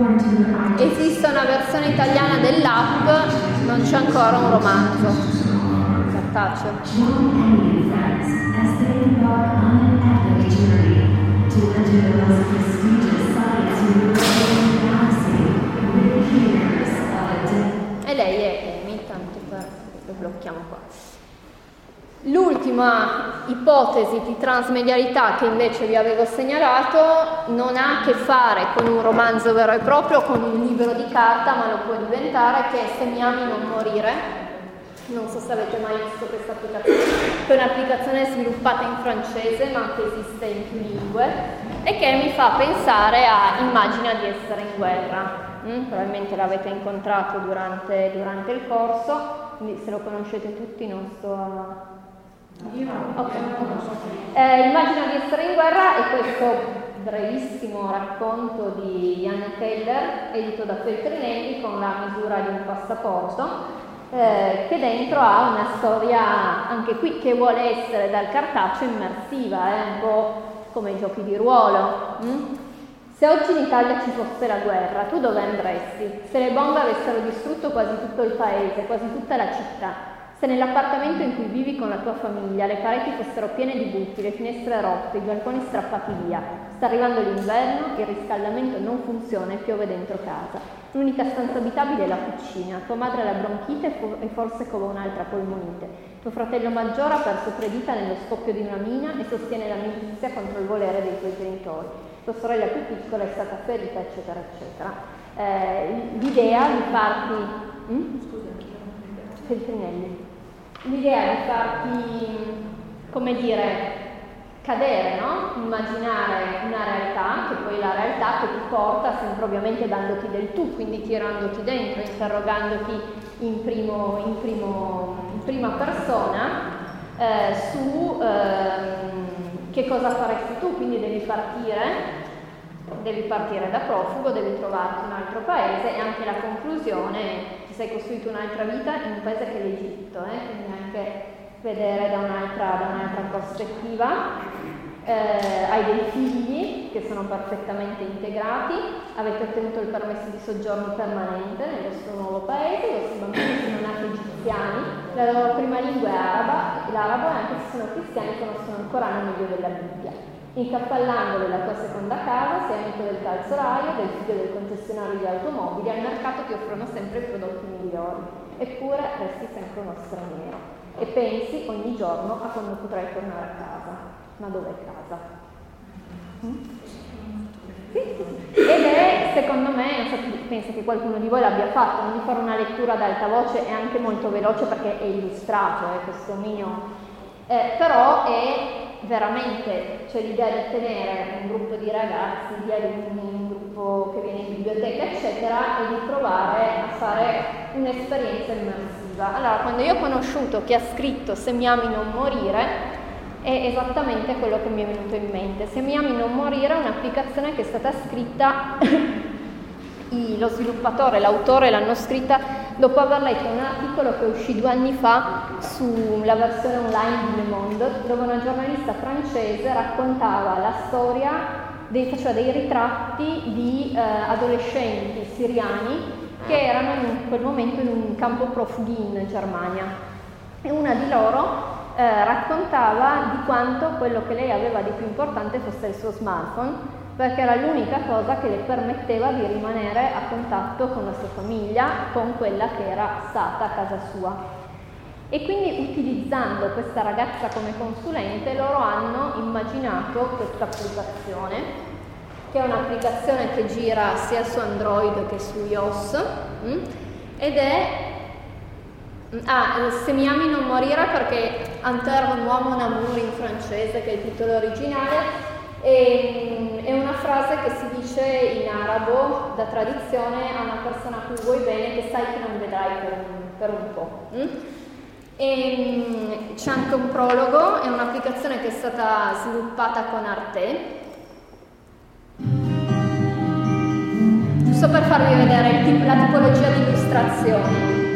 Esiste una versione italiana dell'app, non c'è ancora un romanzo cartaceo. E lei è Amy, tanto per lo blocchiamo qua. L'ultima ipotesi di transmedialità che invece vi avevo segnalato non ha a che fare con un romanzo vero e proprio, con un libro di carta, ma lo può diventare, che è Se mi ami non morire. Non so se avete mai visto questa applicazione, è un'applicazione sviluppata in francese ma che esiste in più lingue e che mi fa pensare a immagina di essere in guerra. Mm, probabilmente l'avete incontrato durante, durante il corso, quindi se lo conoscete tutti non sto a Okay. Eh, immagino di essere in guerra e questo brevissimo racconto di Ian Keller, edito da Feltrinelli con la misura di un passaporto, eh, che dentro ha una storia anche qui che vuole essere dal cartaceo immersiva, eh, un po' come i giochi di ruolo. Hm? Se oggi in Italia ci fosse la guerra, tu dove andresti? Se le bombe avessero distrutto quasi tutto il paese, quasi tutta la città, se nell'appartamento in cui vivi con la tua famiglia le pareti fossero piene di buchi, le finestre rotte, i balconi strappati via, sta arrivando l'inverno, il riscaldamento non funziona e piove dentro casa. L'unica stanza abitabile è la cucina, tua madre ha la bronchite e forse come un'altra polmonite. Tuo fratello maggiore ha perso tre dita nello scoppio di una mina e sostiene la milizia contro il volere dei tuoi genitori. Tua sorella più piccola è stata ferita, eccetera, eccetera. Eh, l'idea di farti... Hm? Scusa, Feltrinelli l'idea di farti, come dire, cadere, no? immaginare una realtà, che poi la realtà che ti porta sempre ovviamente dandoti del tu, quindi tirandoti dentro, interrogandoti in, primo, in, primo, in prima persona eh, su eh, che cosa faresti tu, quindi devi partire, devi partire da profugo, devi trovarti un altro paese e anche la conclusione sei costruito un'altra vita in un paese che è l'Egitto, eh? quindi anche vedere da un'altra, da un'altra prospettiva. Eh, hai dei figli che sono perfettamente integrati, avete ottenuto il permesso di soggiorno permanente nel vostro nuovo paese, i vostri bambini sono nati egiziani, la loro prima lingua è araba, l'arabo e anche se sono cristiani conoscono il Corano meglio della Bibbia. Incappellando la tua seconda casa, sei amico del calzolaio, del figlio del concessionario di automobili, al mercato ti offrono sempre i prodotti migliori, eppure resti sempre uno straniero e pensi ogni giorno a quando potrai tornare a casa. Ma dov'è casa? Mm? Sì, sì. Ed è, secondo me, non so, penso che qualcuno di voi l'abbia fatto, non di fare una lettura ad alta voce, è anche molto veloce perché è illustrato, eh, questo mio, eh, però è veramente c'è l'idea di tenere un gruppo di ragazzi, di alunni, un gruppo che viene in biblioteca, eccetera, e di provare a fare un'esperienza immersiva. Allora, quando io ho conosciuto chi ha scritto Se mi ami non morire, è esattamente quello che mi è venuto in mente. Se mi ami non morire è un'applicazione che è stata scritta lo sviluppatore, l'autore l'hanno scritta dopo aver letto un articolo che uscì due anni fa sulla versione online di Le Monde, dove una giornalista francese raccontava la storia, dei, faceva dei ritratti di eh, adolescenti siriani che erano in quel momento in un campo profughi in Germania. E una di loro eh, raccontava di quanto quello che lei aveva di più importante fosse il suo smartphone perché era l'unica cosa che le permetteva di rimanere a contatto con la sua famiglia, con quella che era stata a casa sua. E quindi utilizzando questa ragazza come consulente loro hanno immaginato questa applicazione, che è un'applicazione che gira sia su Android che su iOS, mm? ed è Ah, se mi ami non morire perché Anter un uomo un amour in francese, che è il titolo originale, e, mm, è una frase che si dice in arabo da tradizione a una persona a cui vuoi bene che sai che non vedrai per un, per un po'. Mm? E, mm, c'è anche un prologo, è un'applicazione che è stata sviluppata con Arte. Giusto per farvi vedere la tipologia di illustrazioni.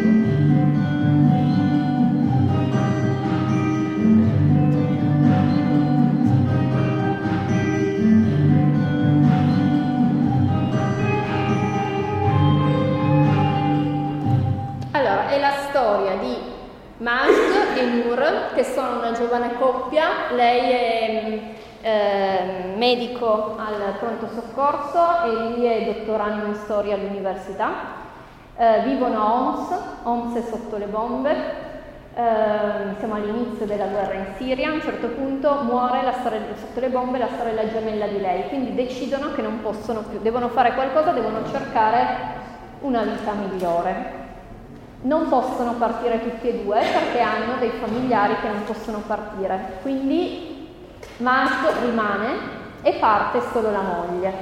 Storia di Majd e Nur, che sono una giovane coppia, lei è eh, medico al pronto soccorso e lui è dottorando in storia all'università. Eh, vivono a Homs, Homs è sotto le bombe, Uh, siamo all'inizio della guerra in Siria, a un certo punto muore sorella, sotto le bombe la sorella gemella di lei, quindi decidono che non possono più, devono fare qualcosa, devono cercare una vita migliore. Non possono partire tutti e due perché hanno dei familiari che non possono partire, quindi Mark rimane e parte solo la moglie.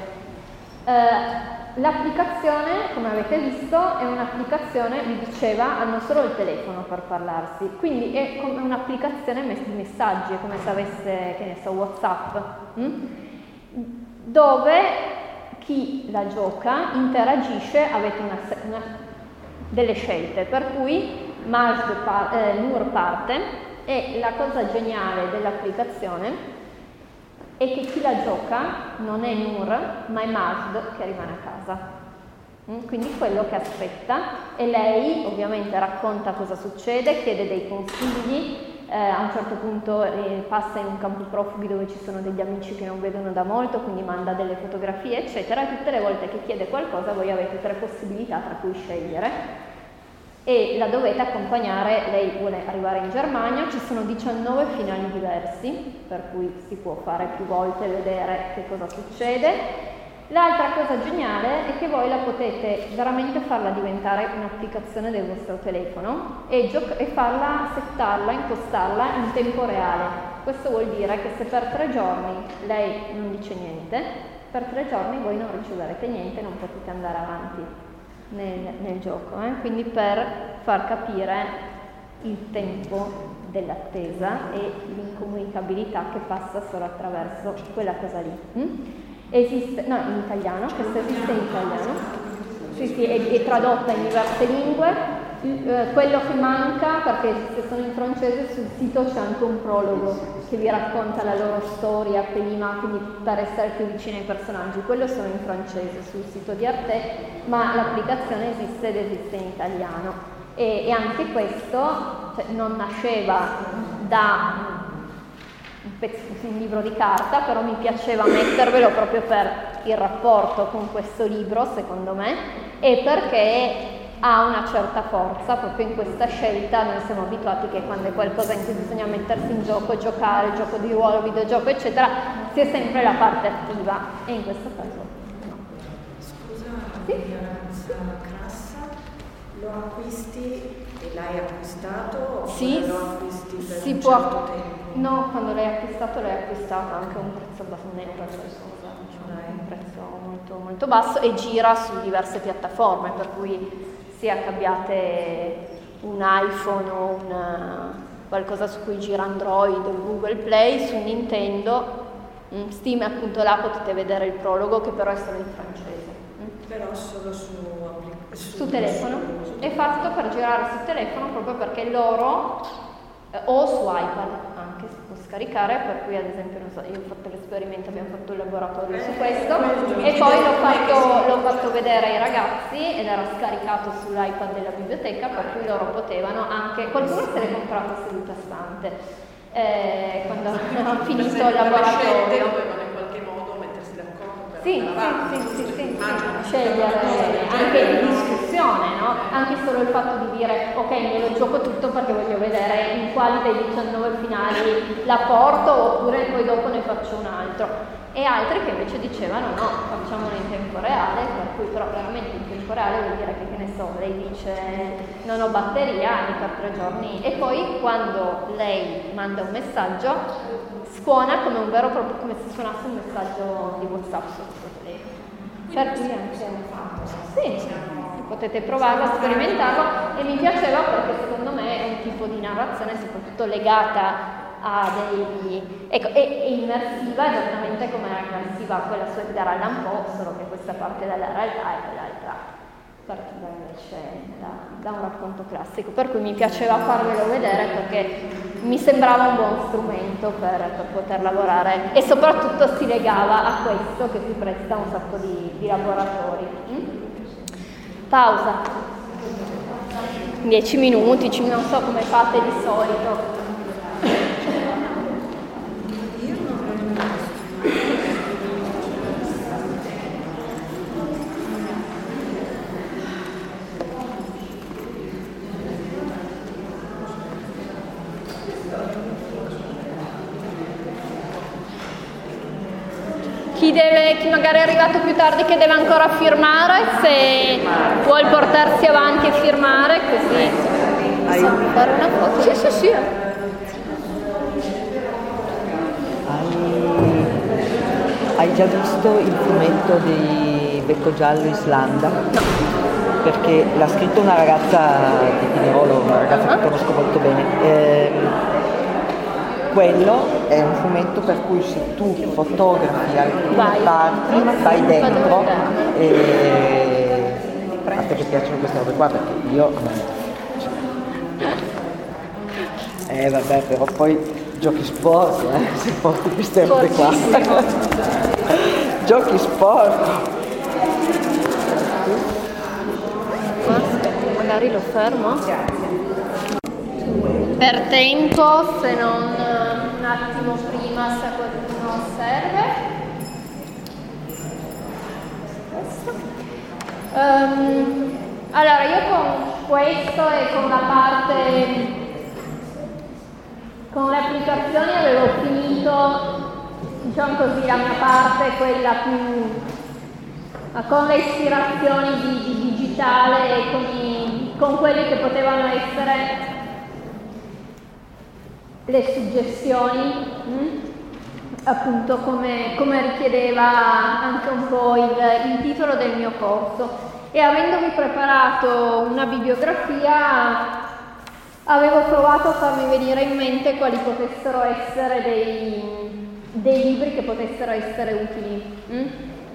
Uh, L'applicazione, come avete visto, è un'applicazione, vi diceva, hanno solo il telefono per parlarsi, quindi è come un'applicazione di messaggi, come se avesse, che ne so, Whatsapp, hm? dove chi la gioca interagisce, avete una, una, delle scelte, per cui Mars, eh, Nur parte e la cosa geniale dell'applicazione e che chi la gioca non è Nur, ma è Majd che rimane a casa. Mm, quindi quello che aspetta e lei ovviamente racconta cosa succede, chiede dei consigli, eh, a un certo punto eh, passa in un campo profughi dove ci sono degli amici che non vedono da molto, quindi manda delle fotografie, eccetera. Tutte le volte che chiede qualcosa voi avete tre possibilità tra cui scegliere e la dovete accompagnare, lei vuole arrivare in Germania, ci sono 19 finali diversi, per cui si può fare più volte vedere che cosa succede. L'altra cosa geniale è che voi la potete veramente farla diventare un'applicazione del vostro telefono e, gioc- e farla, settarla, impostarla in tempo reale. Questo vuol dire che se per tre giorni lei non dice niente, per tre giorni voi non riceverete niente, non potete andare avanti nel, nel gioco, eh? quindi per far capire il tempo dell'attesa e l'incomunicabilità che passa solo attraverso quella cosa lì. Mm? Esiste, no, in italiano, questo esiste in italiano, sì, sì, è, è tradotta in diverse lingue, eh, quello che manca, perché se sono in francese sul sito c'è anche un prologo che vi racconta la loro storia prima, quindi per essere più vicini ai personaggi. Quello sono in francese sul sito di Arte, ma l'applicazione esiste ed esiste in italiano. E, e anche questo cioè, non nasceva da un, libro di carta, però mi piaceva mettervelo proprio per il rapporto con questo libro, secondo me, e perché ha una certa forza, proprio in questa scelta noi siamo abituati che quando è qualcosa in cui bisogna mettersi in gioco, giocare, gioco di ruolo, videogioco, eccetera, sia sempre la parte attiva e in questo caso no. Scusa, sì? ignoranza crassa, lo acquisti e l'hai acquistato sì, lo acquisti per si un può, certo tempo? No, quando l'hai acquistato l'hai acquistato anche a un prezzo abbastanza cioè un prezzo molto, molto basso e gira su diverse piattaforme, per cui sia che abbiate un iPhone o una, qualcosa su cui gira Android o Google Play, su Nintendo, mm, Steam appunto là potete vedere il prologo che però è solo in francese. Mm. Però solo su, su, su telefono. Su, è fatto per girare su telefono proprio perché loro eh, o su iPad scaricare, per cui ad esempio so, io ho fatto l'esperimento, abbiamo fatto un laboratorio su questo e poi l'ho fatto, l'ho fatto vedere ai ragazzi ed era scaricato sull'iPad della biblioteca per cui loro potevano anche, qualcuno se l'è comprato seduta stante eh, quando hanno finito il laboratorio. Sì, sì, sì, sì, sì, scegliere anche in discussione, no? Anche solo il fatto di dire ok, me lo gioco tutto perché voglio vedere in quali dei 19 finali la porto oppure poi dopo ne faccio un altro. E altri che invece dicevano no, facciamolo in tempo reale, per cui però veramente in tempo reale vuol dire che, che ne so, lei dice non ho batteria e per tre giorni e poi quando lei manda un messaggio suona come un vero proprio come se suonasse un messaggio di WhatsApp sul telefono. Per cui anche sì, potete provarlo, sperimentarlo e mi piaceva perché secondo me è un tipo di narrazione soprattutto legata a dei... Ecco, è, è immersiva esattamente come era immersiva quella su Edgar Allan Poe, solo che questa parte della realtà e quell'altra partiva invece da, da, un racconto classico, per cui mi piaceva farvelo vedere perché mi sembrava un buon strumento per, per poter lavorare e soprattutto si legava a questo che si presta un sacco di, di laboratori. Mm? Pausa. 10 minuti, non so come fate di solito. Chi, deve, chi magari tardi che deve ancora firmare, se vuol portarsi avanti e firmare, così possiamo fare una foto. Sì, sì, sì. Hai, hai già visto il fumetto di Becco Giallo Islanda? No. Perché l'ha scritto una ragazza di Pinerolo, una ragazza che Ah. conosco molto bene. Ehm, quello è un fumetto per cui se tu fotografi alcune Vai. parti, vai dentro e a te che piacciono queste robe qua perché io eh vabbè però poi giochi sport eh, se porti queste robe qua. Giochi sport. Magari lo fermo. Per tempo, se non attimo prima, se qualcuno serve. Ehm, allora, io con questo e con la parte, con le applicazioni avevo finito, diciamo così, la mia parte, quella più con le ispirazioni di, di digitale e con, i- con quelli che potevano essere le suggestioni, mm? appunto come, come richiedeva anche un po' il, il titolo del mio corso. E avendomi preparato una bibliografia, avevo provato a farmi venire in mente quali potessero essere dei, dei libri che potessero essere utili, mm?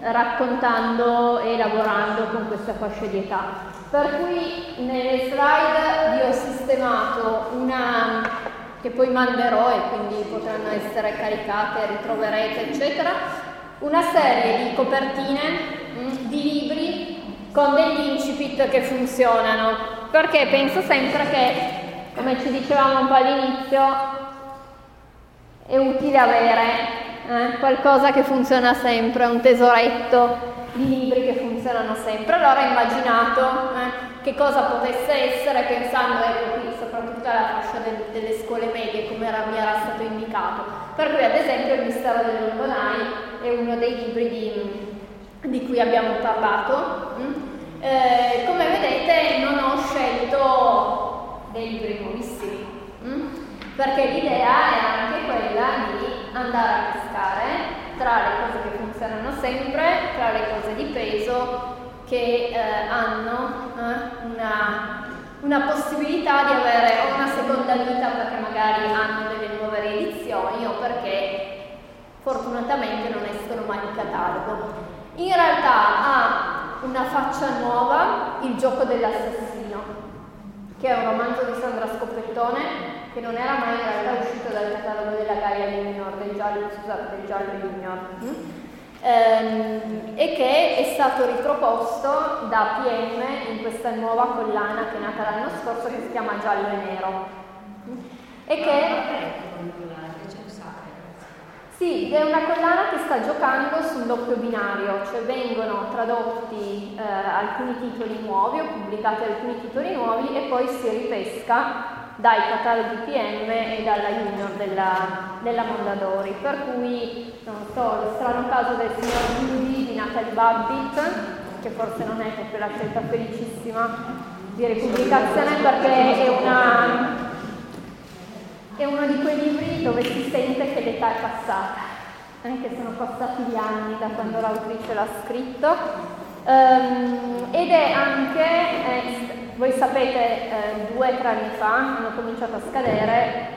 raccontando e lavorando con questa fascia di età. Per cui nelle slide vi ho sistemato una che poi manderò e quindi potranno essere caricate, ritroverete, eccetera, una serie di copertine mm, di libri con degli incipit che funzionano, perché penso sempre che, come ci dicevamo un po' all'inizio, è utile avere eh, qualcosa che funziona sempre, un tesoretto di libri che funzionano sempre. Allora ho immaginato eh, che cosa potesse essere, pensando ecco, qui soprattutto alla fascia del- delle scuole medie, come era, mi era stato indicato. Per cui ad esempio il Mistero delle Londonai è uno dei libri di, di cui abbiamo parlato. mm. Eh, come vedete non ho scelto dei libri nuovissimi, mm, perché l'idea è anche quella di andare a pescare tra le cose che funzionano sempre, tra le cose di peso che eh, hanno eh, una, una possibilità di avere una seconda vita perché magari hanno delle nuove riedizioni o perché fortunatamente non escono mai in catalogo. In realtà ha una faccia nuova, Il gioco dell'assassino, che è un romanzo di Sandra Scoppettone che non era mai in realtà uscito dal catalogo della Gaia Junior, del giallo, scusate, del giallo Junior. mm? Ehm, e che è stato riproposto da PM in questa nuova collana che è nata l'anno scorso che si chiama Giallo e Nero. E che sì, è una collana che sta giocando sul doppio binario, cioè vengono tradotti eh, alcuni titoli nuovi o pubblicati alcuni titoli nuovi e poi si ripesca dai cataloghi PM e dalla junior della, della Mondadori. Per cui, non so, il strano caso del signor Judy di Natalie Babbitt, che forse non è proprio la scelta felicissima di ripubblicazione perché è una è uno di quei libri dove si sente che l'età è passata, anche sono passati gli anni da quando l'autrice l'ha scritto. Ehm, ed è anche, eh, voi sapete, eh, due o tre anni fa hanno cominciato a scadere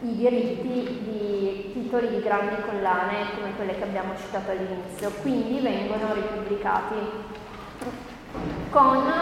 i diritti di titoli di grandi collane come quelle che abbiamo citato all'inizio, quindi vengono ripubblicati con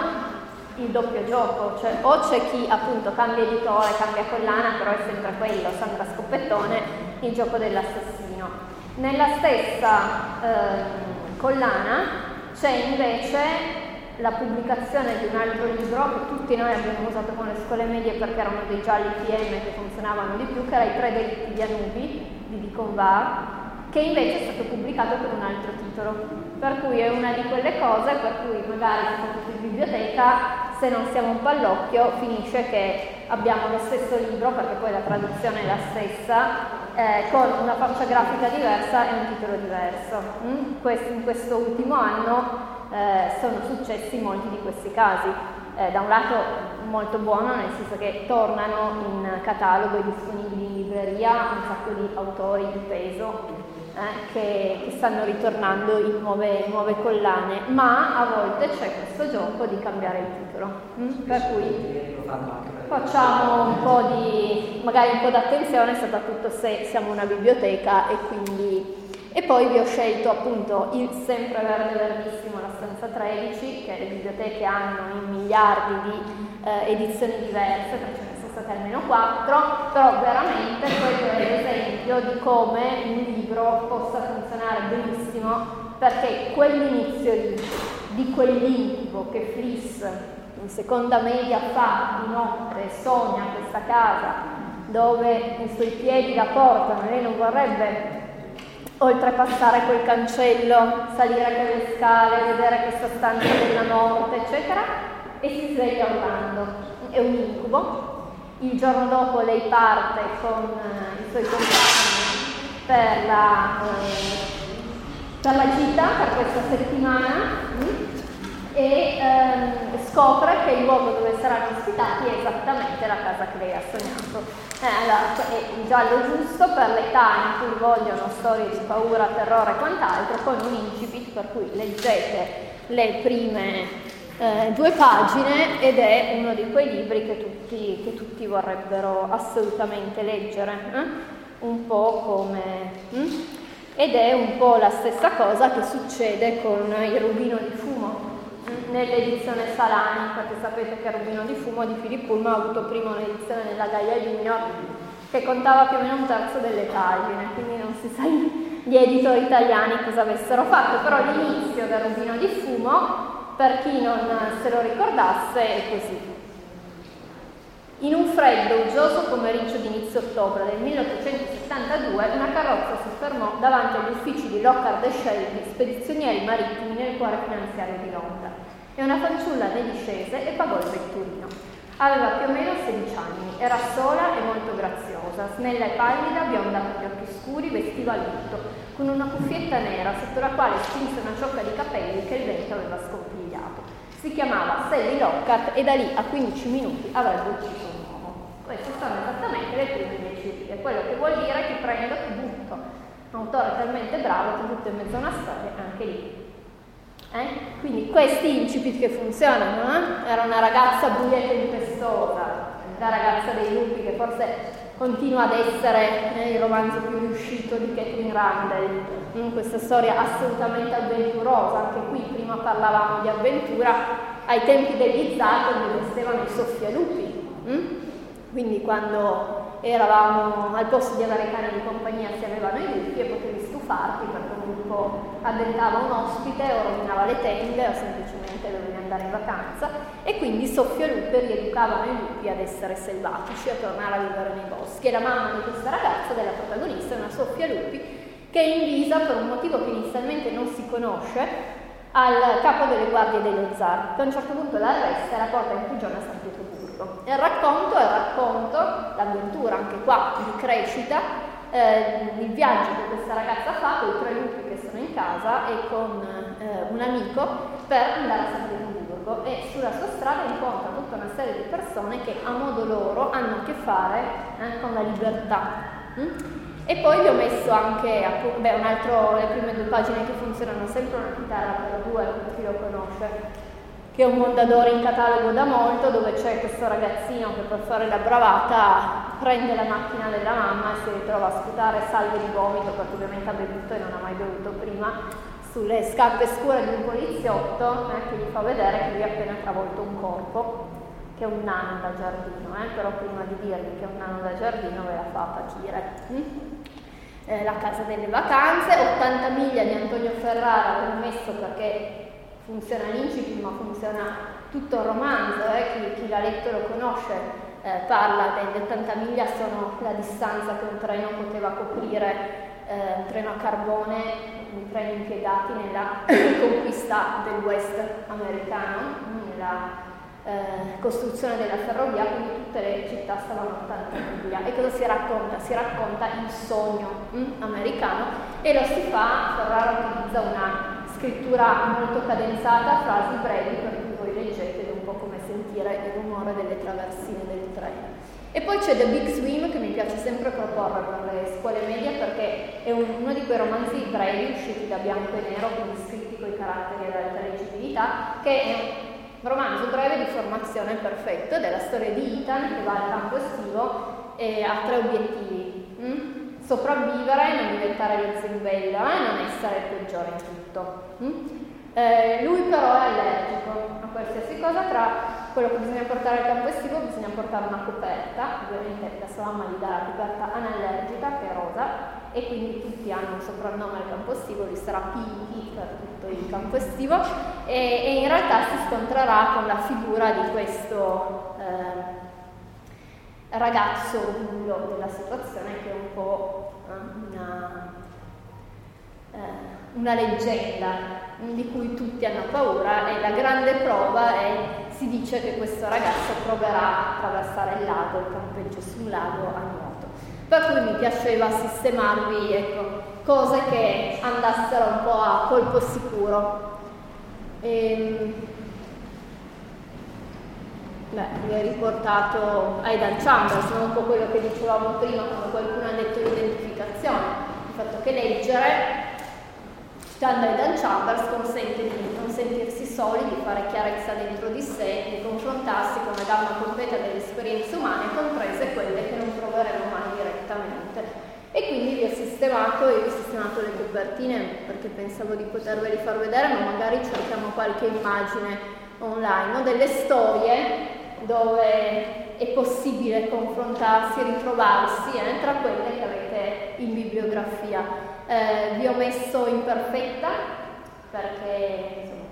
il doppio gioco, cioè o c'è chi appunto cambia editore, cambia collana, però è sempre quello, Sandra Scoppettone, il gioco dell'assassino. Nella stessa ehm, collana c'è invece la pubblicazione di un altro libro che tutti noi abbiamo usato con le scuole medie perché erano dei gialli PM che funzionavano di più, che era I tre delitti di Anubi di Diconvar, che invece è stato pubblicato con un altro titolo. Per cui è una di quelle cose per cui magari soprattutto in biblioteca, se non siamo un po' all'occhio, finisce che abbiamo lo stesso libro, perché poi la traduzione è la stessa, eh, con una faccia grafica diversa e un titolo diverso. Mm? Questo, in questo ultimo anno eh, sono successi molti di questi casi. Eh, da un lato molto buono, nel senso che tornano in catalogo e disponibili in libreria un sacco di autori di peso eh, che, che, stanno ritornando in nuove, nuove, collane, ma a volte c'è questo gioco di cambiare il titolo. Mm? Per cui facciamo un po' di, magari un po' d'attenzione, soprattutto se siamo una biblioteca e quindi... E poi vi ho scelto appunto il sempre verde verdissimo, la stanza 13, che le biblioteche hanno in miliardi di eh, edizioni diverse, perché state almeno quattro, però veramente questo è l'esempio di come un libro possa funzionare benissimo perché quell'inizio lì, di quell'incubo che Fliss in seconda media fa di notte, sogna questa casa dove ai suoi piedi la portano, lei non vorrebbe oltrepassare quel cancello, salire quelle scale, vedere questa stanza della morte, eccetera, e si sveglia urlando. È un incubo il giorno dopo lei parte con eh, i suoi compagni per la, eh, per la gita, per questa settimana mm, e ehm, scopre che il luogo dove saranno ospitati è esattamente la casa che lei ha sognato. Eh, allora, è il giallo giusto per l'età in cui vogliono storie di paura, terrore e quant'altro, con un incipit per cui leggete le prime eh, due pagine ed è uno di quei libri che tutti, che tutti vorrebbero assolutamente leggere, eh? un po' come... Hm? Ed è un po' la stessa cosa che succede con il Rubino di Fumo? Nell'edizione Salani, perché sapete che Rubino di Fumo di Filippo Pullman ha avuto prima un'edizione nella Gaia Junior che contava più o meno un terzo delle pagine, quindi non si sa gli editori italiani cosa avessero fatto, però l'inizio del Rubino di Fumo per chi non se lo ricordasse è così. In un freddo, uggioso pomeriggio di inizio ottobre del 1872, una carrozza si fermò davanti agli uffici di Lockhart e Shelby, spedizionieri marittimi nel cuore finanziario di Londra, e una fanciulla ne discese e pagò il vetturino. Aveva più o meno 16 anni, era sola e molto graziosa, snella e pallida, bionda con gli occhi scuri, vestiva a lutto, con una cuffietta nera sotto la quale spinse una ciocca di capelli che il vento aveva scompigliato. Si chiamava Sally Lockhart e da lì a 15 minuti avrebbe ucciso un uomo. Queste sono esattamente le prime 10 righe, quello che vuol dire che prendo e butto. Un autore talmente bravo che butto in mezzo a una storia anche lì. Eh? Quindi questi incipit che funzionano, eh? era una ragazza buia e tempestosa, la ragazza dei lupi che forse continua ad essere eh, il romanzo più riuscito di Catherine Randall, mm, questa storia assolutamente avventurosa, anche qui prima parlavamo di avventura, ai tempi degli Zato mi vestivano i soffialupi, mm? quindi quando eravamo al posto di avere cani di compagnia si avevano i lupi e potevi stufarti perché un gruppo addentava un ospite o rovinava le tende o semplicemente dovevi andare in vacanza e quindi soffio lupe rieducavano i lupi ad essere selvatici, a tornare a vivere nei boschi e la mamma di questa ragazza, della protagonista, è una soffia lupi che è invisa per un motivo che inizialmente non si conosce al capo delle guardie dello zar, che a un certo punto l'arresta e la porta in prigione a San Pietroburgo. Il racconto è il racconto, l'avventura anche qua di crescita, eh, il viaggio che questa ragazza fa con i tre lupi casa e con eh, un amico per andare a San Pietroburgo e sulla sua strada incontra tutta una serie di persone che a modo loro hanno a che fare eh, con la libertà. Mm? E poi vi ho messo anche beh, un altro, le prime due pagine che funzionano sempre una chitarra per due, per chi lo conosce, che è un Mondadori in catalogo da molto, dove c'è questo ragazzino che per fare la bravata prende la macchina della mamma e si ritrova a sputare salve di vomito, perché ovviamente ha bevuto e non ha mai bevuto prima, sulle scarpe scure di un poliziotto eh, che gli fa vedere che lui ha appena travolto un corpo, che è un nano da giardino, eh, però prima di dirgli che è un nano da giardino ve la fa patire. Mm? Eh, la casa delle vacanze, 80 miglia di Antonio Ferrara l'ho messo perché funziona l'incipit ma funziona tutto il romanzo, eh? chi, chi, l'ha letto lo conosce, eh, parla delle 80 miglia sono la distanza che un treno poteva coprire, eh, un treno a carbone, un treno impiegati nella conquista del West americano, nella eh, costruzione della ferrovia, quindi tutte le città stavano a 80 miglia. E cosa si racconta? Si racconta il sogno hm, americano e lo si fa, Ferrara utilizza una scrittura molto cadenzata, frasi brevi per cui voi leggete ed è un po' come sentire il rumore delle traversine del treno. E poi c'è The Big Swim che mi piace sempre proporre per le scuole medie perché è uno di quei romanzi brevi usciti da bianco e nero, quindi scritti con i caratteri ad alta leggibilità, che è un romanzo breve di formazione perfetto ed è la storia di Ethan che va al campo estivo e ha tre obiettivi. Mm? Sopravvivere, non diventare lo zimbello e non essere il peggiore in tutto. Mm? Eh, lui però è allergico a qualsiasi cosa, tra quello che bisogna portare al campo estivo bisogna portare una coperta, ovviamente la sua mamma gli dà la coperta anallergica che è rosa e quindi tutti hanno un soprannome al campo estivo, lui sarà Pinky per tutto il campo estivo e, e in realtà si scontrerà con la figura di questo eh, ragazzo bullo della situazione che è un po' una, eh, una leggenda di cui tutti hanno paura e la grande prova è si dice che questo ragazzo proverà a attraversare il lago, il campeggio sul lago a nuoto. Per cui mi piaceva sistemarvi ecco, cose che andassero un po' a colpo sicuro. E, ehm, beh, vi ho riportato Aidan Chambers, non un po' quello che dicevamo prima quando qualcuno ha detto l'identificazione, il fatto che leggere Citando Dan Chambers consente di sentirsi soli, di fare chiarezza dentro di sé, di confrontarsi con una gamma completa delle esperienze umane, comprese quelle che non troveremo mai direttamente. E quindi vi ho sistemato, io ho sistemato le copertine perché pensavo di poterveli far vedere, ma magari cerchiamo qualche immagine online, no? delle storie dove è possibile confrontarsi, ritrovarsi eh, tra quelle che avete in bibliografia. Eh, vi ho messo in perfetta perché insomma,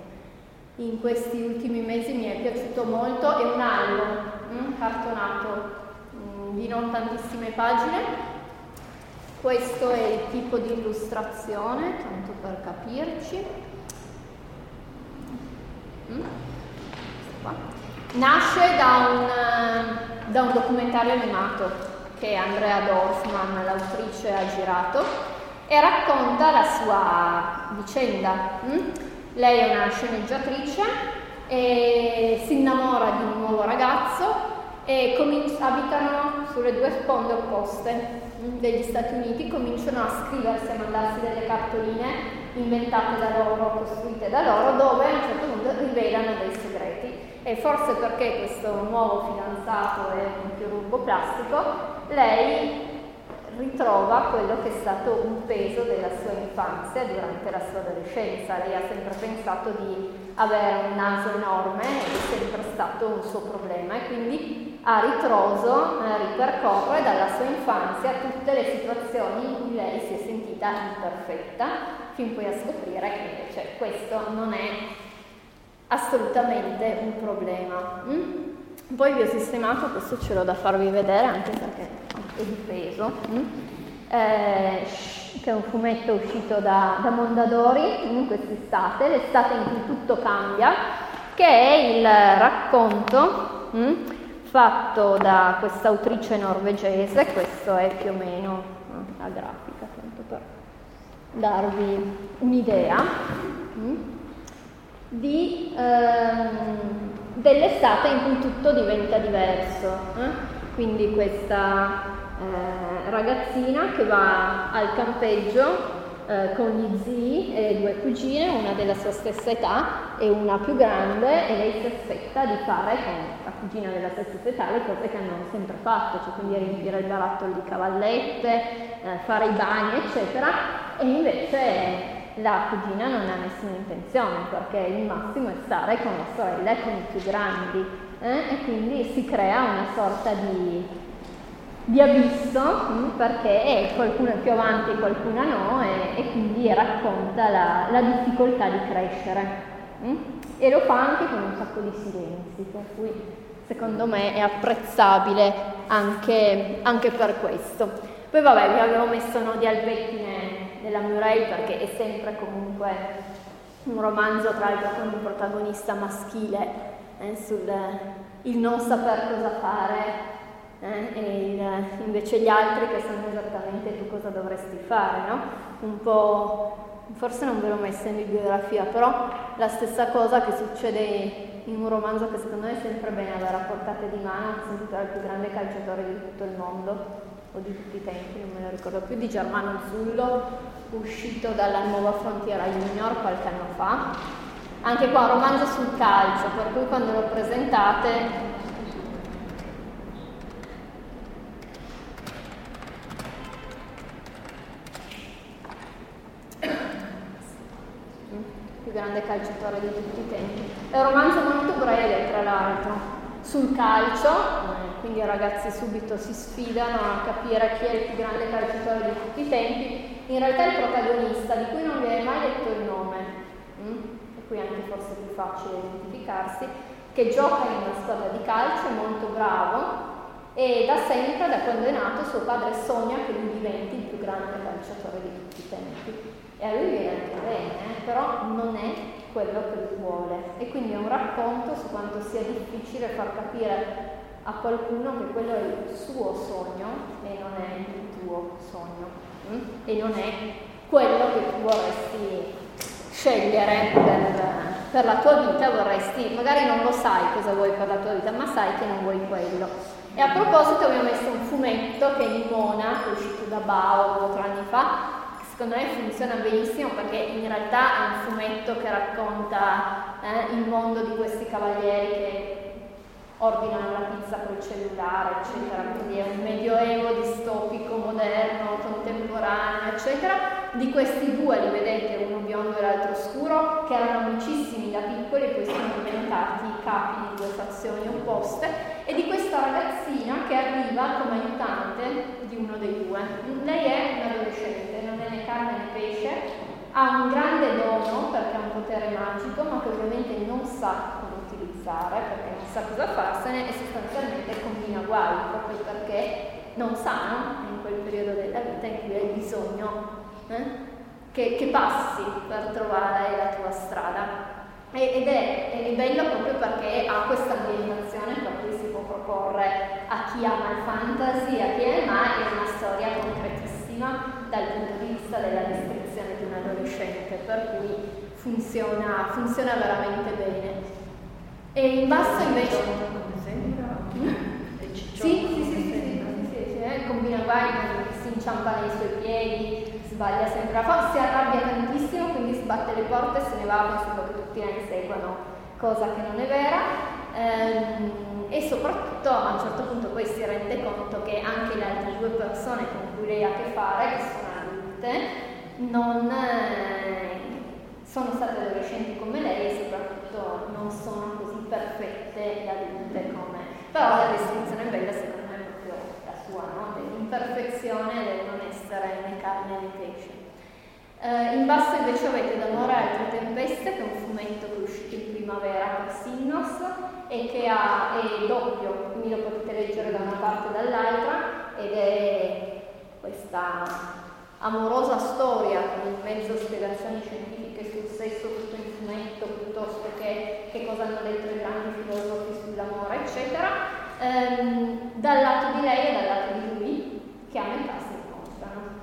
in questi ultimi mesi mi è piaciuto molto, è un album mm, cartonato mm, di non tantissime pagine. Questo è il tipo di illustrazione, tanto per capirci. Mm. Nasce da un, da un documentario animato che Andrea Dorfman, l'autrice, ha girato e racconta la sua vicenda. Mm? Lei è una sceneggiatrice e si innamora di un nuovo ragazzo e cominci- abitano sulle due sponde opposte mm, degli Stati Uniti, cominciano a scriversi, a mandarsi delle cartoline inventate da loro, costruite da loro, dove a un certo punto rivelano dei segreti. E forse perché questo nuovo fidanzato è un chirurgo plastico, lei ritrova quello che è stato un peso della sua infanzia durante la sua adolescenza. Lei ha sempre pensato di avere un naso enorme è sempre stato un suo problema e quindi a ritroso eh, ripercorre dalla sua infanzia tutte le situazioni in cui lei si è sentita imperfetta, fin poi a scoprire che invece questo non è assolutamente un problema. Mm? Poi vi ho sistemato, questo ce l'ho da farvi vedere anche perché è di peso, mm? eh, che è un fumetto uscito da, da Mondadori in quest'estate, l'estate in cui tutto cambia, che è il racconto mm, fatto da questa autrice norvegese, questo è più o meno mm, la grafica, tanto per darvi un'idea, mm, di... Ehm, dell'estate in cui tutto diventa diverso. Eh? Quindi questa eh, ragazzina che va al campeggio eh, con gli zii e due cugine, una della sua stessa età e una più grande, e lei si aspetta di fare con la cugina della stessa età le cose che hanno sempre fatto, cioè quindi riempire il barattolo di cavallette, eh, fare i bagni, eccetera, e invece la cugina non ha nessuna intenzione perché il massimo è stare con la sorella e con i più grandi eh? e quindi si crea una sorta di, di abisso mh, perché qualcuno è più avanti e qualcuna no e, e quindi racconta la, la, difficoltà di crescere. Mm? E lo fa anche con un sacco di silenzi, per cui secondo me è apprezzabile anche, anche per questo. Poi vabbè, vi avevo messo Nodi al pettine della Murray perché è sempre comunque un romanzo tra l'altro con un protagonista maschile eh, sul il non saper cosa fare eh, e il, invece gli altri che sanno esattamente tu cosa dovresti fare, no? Un po', forse non ve l'ho messa in bibliografia, però la stessa cosa che succede in un romanzo che secondo me è sempre bene avere a portata di mano, intitola Il più grande calciatore di tutto il mondo, o di tutti i tempi, non me lo ricordo più, di Germano Zullo, uscito dalla nuova frontiera junior qualche anno fa. Anche qua un romanzo sul calcio, per cui quando lo presentate calciatore di tutti i tempi. È un romanzo molto breve, tra l'altro, sul calcio, quindi i ragazzi subito si sfidano a capire chi è il più grande calciatore di tutti i tempi. In realtà il protagonista, di cui non vi è mai detto il nome, hm? e qui anche forse più facile identificarsi, che gioca in una squadra di calcio, è molto bravo e da sempre, da quando è nato, suo padre sogna che lui diventi il più grande calciatore di tutti i tempi e a lui viene anche bene, eh, però non è quello che vuole. E quindi è un racconto su quanto sia difficile far capire a qualcuno che quello è il suo sogno e non è il tuo sogno. Mm? E non è quello che tu vorresti scegliere per, per, la tua vita, vorresti, magari non lo sai cosa vuoi per la tua vita, ma sai che non vuoi quello. E a proposito abbiamo messo un fumetto che è Nimona, che è uscito da Bao due o tre anni fa, secondo me funziona benissimo perché in realtà è un fumetto che racconta eh, il mondo di questi cavalieri che ordinano la pizza col cellulare, eccetera, quindi è un medioevo distopico, moderno, contemporaneo, eccetera. Di questi due li vedete, uno biondo e l'altro scuro, che erano amicissimi da piccoli e poi sono diventati capi di due fazioni opposte, e di questa ragazzina che arriva come aiutante di uno dei due. Lei è un'adolescente, non è né carne né pesce, ha un grande dono perché ha un potere magico, ma che ovviamente non sa come utilizzare perché non sa cosa farsene e sostanzialmente combina guai proprio perché non sanno in quel periodo della vita in cui hai bisogno eh, che, che, passi per trovare la tua strada. ed è, è, bello proprio perché ha questa ambientazione per cui si può proporre a chi ama il fantasy, a chi ama, è una storia concretissima dal punto di vista della descrizione di un adolescente, per cui funziona, funziona veramente bene. E in basso invece... Mm? Sì, sì, sì, sì, eh, combina guai, si inciampa nei suoi piedi, sbaglia sempre la forza, si arrabbia tantissimo, quindi sbatte le porte e se ne va pensando che tutti la inseguano, cosa che non è vera. Ehm, e soprattutto a un certo punto poi si rende conto che anche le altre due persone con cui lei ha a che fare, che sono adulte, non, eh, sono state adolescenti come lei e soprattutto non sono così perfette e adulte come... Però la descrizione bella secondo me è proprio la sua, no? dell'imperfezione e del non essere né carne né pesce. Uh, in basso invece avete D'amore altre tempeste, che è un fumetto che è uscito in primavera per Sinnos e che ha, è doppio, quindi lo potete leggere da una parte e dall'altra ed è questa amorosa storia con mezzo spiegazioni scientifiche sul sesso tutto in fumetto piuttosto che cosa hanno detto i grandi filosofi sull'amore eccetera ehm, dal lato di lei e dal lato di lui che a metà si incontrano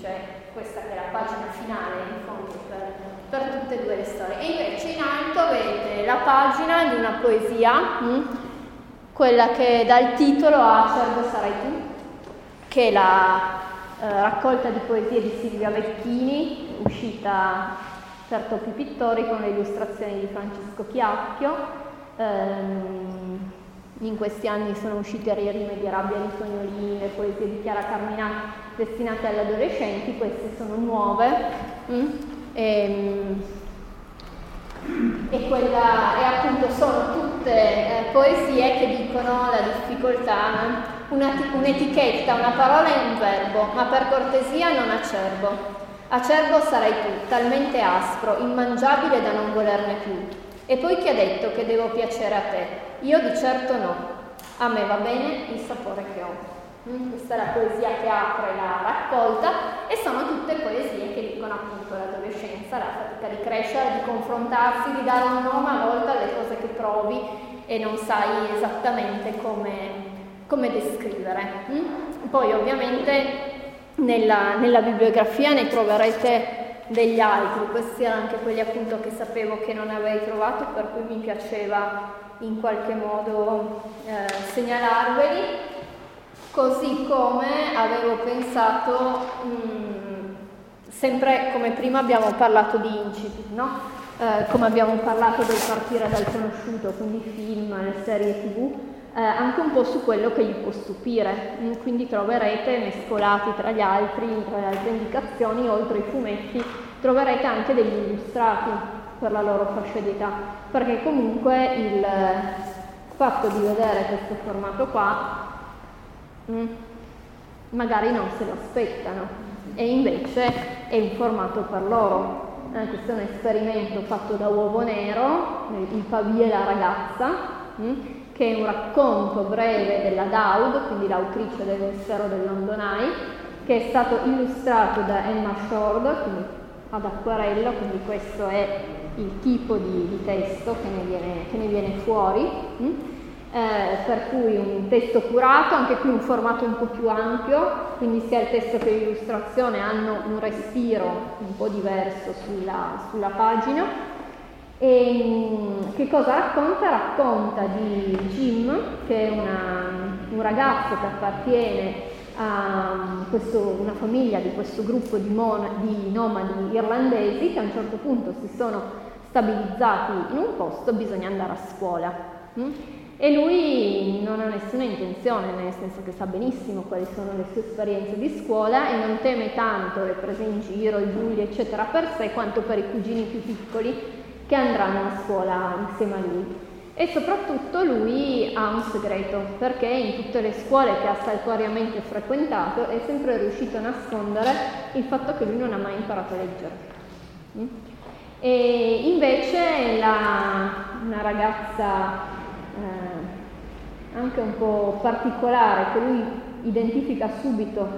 c'è questa che è la pagina finale in fondo per, per, tutte e due le storie. E invece in alto avete la pagina di una poesia mm, quella che dà il titolo a Cervo sarai tu che è la eh, raccolta di poesie di Silvia Vecchini, uscita per Topi Pittori con le illustrazioni di Francesco Chiacchio. Ehm, in questi anni sono uscite Rierime di Rabbia di Tognolini, le poesie di Chiara Carminati destinate agli adolescenti, queste sono nuove. Mm? E, ehm, e, quella, e appunto sono tutte eh, poesie che dicono la difficoltà, un'etichetta, una parola e un verbo, ma per cortesia non acerbo. Acerbo sarai tu, talmente aspro, immangiabile da non volerne più. E poi chi ha detto che devo piacere a te? Io di certo no. A me va bene il sapore che ho. Mm, questa è la poesia che apre la raccolta e sono tutte poesie che dicono appunto l'adolescenza, la fatica di crescere, di confrontarsi, di dare un nome a volte alle cose che provi e non sai esattamente come, come descrivere. Mm? Poi ovviamente nella, nella, bibliografia ne troverete degli altri, questi erano anche quelli appunto che sapevo che non avrei trovato, per cui mi piaceva in qualche modo eh, segnalarveli, così come avevo pensato, mh, mm, sempre come prima abbiamo parlato di incipit, no? eh, come abbiamo parlato del partire dal conosciuto, quindi film, serie tv, eh, anche un po' su quello che gli può stupire. Mm, quindi troverete mescolati tra gli altri, tra le altre indicazioni, oltre ai fumetti, troverete anche degli illustrati per la loro fascia d'età, perché comunque il fatto di vedere questo formato qua mm, magari non se lo aspettano e invece è un formato per loro. Eh, questo è un esperimento fatto da Uovo Nero, il Pavia e la ragazza, mm, che è un racconto breve della Dowd, quindi l'autrice del Mistero del London Eye, che è stato illustrato da Emma Shord, quindi ad acquarello, quindi questo è il tipo di, di testo che ne viene, che ne viene fuori. Hm? Eh, per cui un testo curato, anche qui un formato un po' più ampio, quindi sia il testo che l'illustrazione hanno un respiro un po' diverso sulla, sulla pagina e mm, che cosa racconta? Racconta di Jim, che è una, un ragazzo che appartiene a mm, questo, una famiglia di questo gruppo di, mon, di nomadi irlandesi che a un certo punto si sono stabilizzati in un posto, bisogna andare a scuola. Mm? E lui non ha nessuna intenzione, nel senso che sa benissimo quali sono le sue esperienze di scuola e non teme tanto le prese in giro, i bulli, eccetera, per sé quanto per i cugini più piccoli che andranno a scuola insieme a lui. E soprattutto lui ha un segreto, perché in tutte le scuole che ha saltuariamente frequentato è sempre riuscito a nascondere il fatto che lui non ha mai imparato a leggere. Mm? E invece la, una ragazza eh, anche un po' particolare che lui identifica subito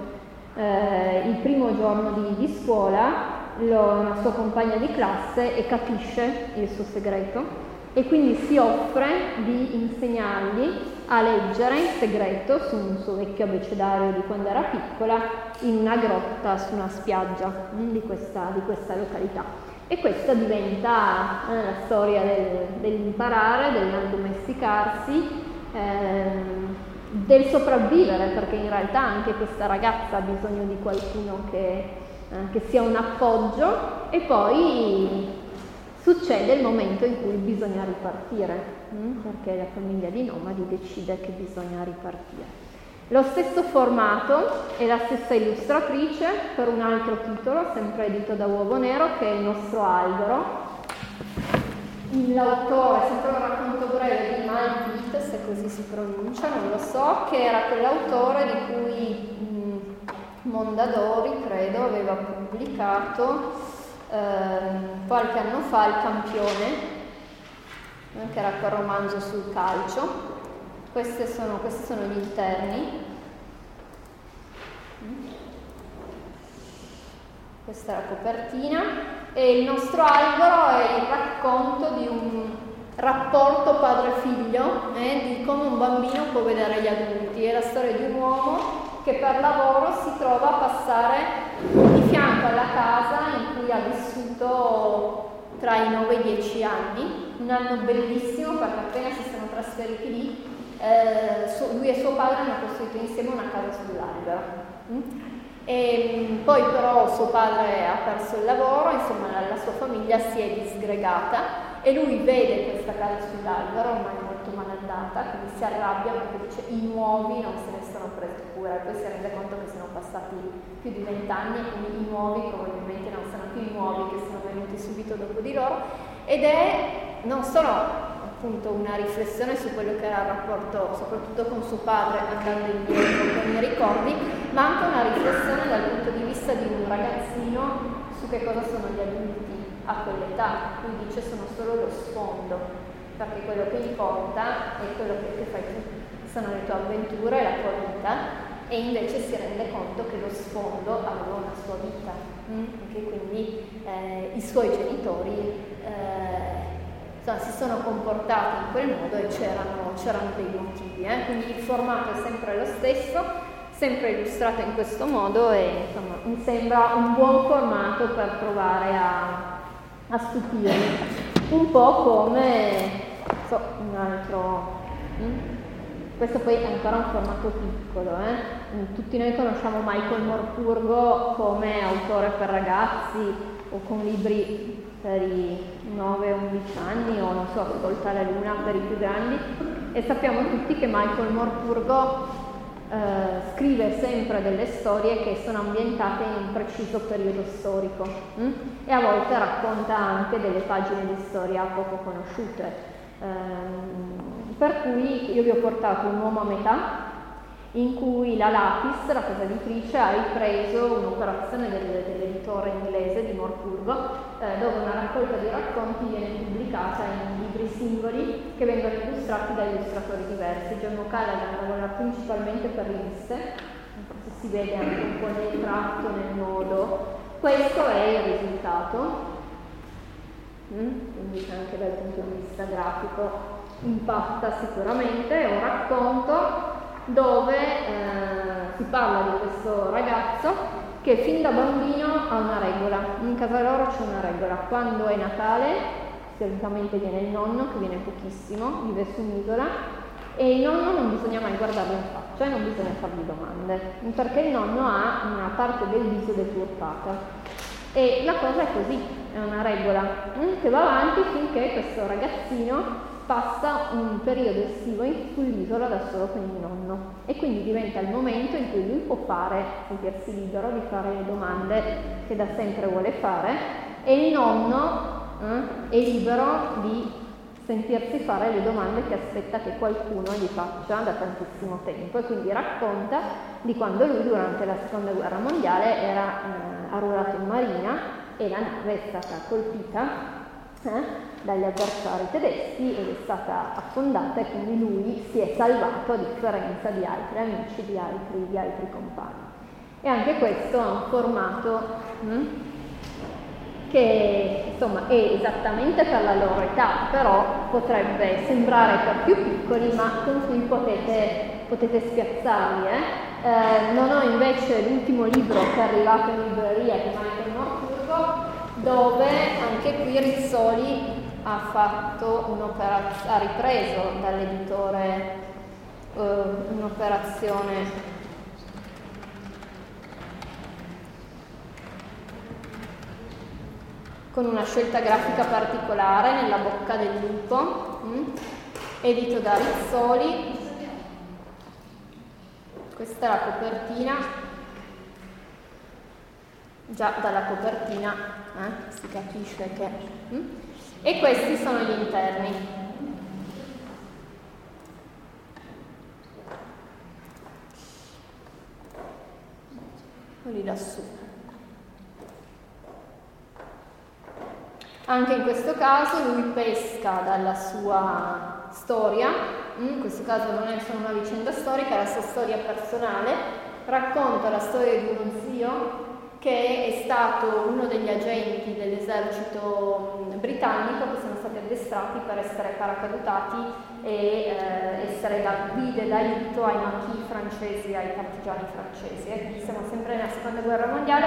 eh, il primo giorno di, di scuola una sua compagna di classe e capisce il suo segreto e quindi si offre di insegnargli a leggere in segreto su un suo vecchio abecedario di quando era piccola in una grotta su una spiaggia mm, di questa, di questa località. E questa diventa eh, la storia del, dell'imparare, dell'addomesticarsi, eh, del sopravvivere, perché in realtà anche questa ragazza ha bisogno di qualcuno che eh, che sia un appoggio e poi succede il momento in cui bisogna ripartire, hm? perché la famiglia di nomadi decide che bisogna ripartire. Lo stesso formato e la stessa illustratrice per un altro titolo, sempre edito da Uovo Nero, che è Il nostro albero. L'autore, sempre un racconto breve di Malvit, se così si pronuncia, non lo so, che era quell'autore di cui Mondadori, credo, aveva pubblicato eh, qualche anno fa Il campione, eh, che era quel romanzo sul calcio. Sono, questi sono gli interni. Questa è la copertina e il nostro albero è il racconto di un rapporto padre-figlio, eh, di come un bambino può vedere gli adulti. È la storia di un uomo che per lavoro si trova a passare di fianco alla casa in cui ha vissuto tra i 9 e i 10 anni, un anno bellissimo perché appena si sono trasferiti lì, eh, lui e suo padre hanno costruito insieme una casa sull'albero. Mm? E, mm, poi però suo padre ha perso il lavoro, insomma la, sua famiglia si è disgregata e lui vede questa casa sull'albero, ormai molto malandata, quindi si arrabbia perché dice i nuovi non se ne e poi si rende conto che sono passati più di vent'anni quindi i nuovi probabilmente non sono più i nuovi che sono venuti subito dopo di loro ed è non solo appunto una riflessione su quello che era il rapporto soprattutto con suo padre andando indietro con i ricordi, ma anche una riflessione dal punto di vista di un ragazzino su che cosa sono gli adulti a quell'età, lui dice sono solo lo sfondo, perché quello che importa è quello che, che fai tu, sono le tue avventure, la tua vita e invece si rende conto che lo sfondo aveva una sua vita mm? e che quindi eh, i suoi genitori eh, insomma, si sono comportati in quel modo e c'erano, c'erano dei motivi. Eh? Quindi il formato è sempre lo stesso, sempre illustrato in questo modo e insomma, mi sembra un buon formato per provare a, a stupirmi. Un po' come so, un altro. Mm? Questo poi è ancora un formato piccolo, eh? tutti noi conosciamo Michael Morpurgo come autore per ragazzi o con libri per i 9-11 anni o non so, Ascolta la Luna per i più grandi e sappiamo tutti che Michael Morpurgo eh, scrive sempre delle storie che sono ambientate in un preciso periodo storico hm? e a volte racconta anche delle pagine di storia poco conosciute. Eh, per cui io vi ho portato un uomo a metà in cui la Lapis, la casa editrice, ha ripreso un'operazione del, dell'editore inglese di Morpurgo, eh, dove una raccolta di racconti viene pubblicata in libri singoli che vengono illustrati da illustratori diversi. John O'Callaghan lavora principalmente per riviste, si vede anche un po' nel tratto, nel modo. Questo è il risultato, mm? quindi anche dal punto di vista grafico impatta sicuramente, è un racconto dove eh, si parla di questo ragazzo che fin da bambino ha una regola, in casa loro c'è una regola, quando è Natale solitamente viene il nonno che viene pochissimo, vive su un'isola e il nonno non bisogna mai guardarlo in faccia e non bisogna fargli domande, perché il nonno ha una parte del viso deturpata. E la cosa è così, è una regola mm, che va avanti finché questo ragazzino passa un periodo estivo sull'isola da solo con il nonno e quindi diventa il momento in cui lui può fare, sentirsi libero di fare le domande che da sempre vuole fare e il nonno eh, è libero di sentirsi fare le domande che aspetta che qualcuno gli faccia da tantissimo tempo e quindi racconta di quando lui durante la seconda guerra mondiale era eh, arruolato in marina e la nave è stata colpita dagli avversari tedeschi ed è stata affondata e quindi lui si è salvato a differenza di altri amici, di altri, di altri compagni. E anche questo ha un formato hm, che insomma è esattamente per la loro età, però potrebbe sembrare per più piccoli, ma con cui potete, potete spiazzarli. Eh? Eh, non ho invece l'ultimo libro che è arrivato in libreria di Michael Morturgo, dove anche qui Rizzoli ha ha ripreso dall'editore uh, un'operazione con una scelta grafica particolare nella bocca del lupo, mh? Mm, edito da Rizzoli. Questa è la copertina, già dalla copertina eh, si capisce che... Mh? Mm, e questi sono gli interni. Quelli lassù. Anche in questo caso lui pesca dalla sua storia, in questo caso non è solo una vicenda storica, è la sua storia personale, racconta la storia di uno zio che è stato uno degli agenti dell'esercito britannico che sono stati addestrati per essere paracadutati e eh, essere da guide d'aiuto ai maquis francesi, ai partigiani francesi. Eh. Siamo sempre nella seconda guerra mondiale.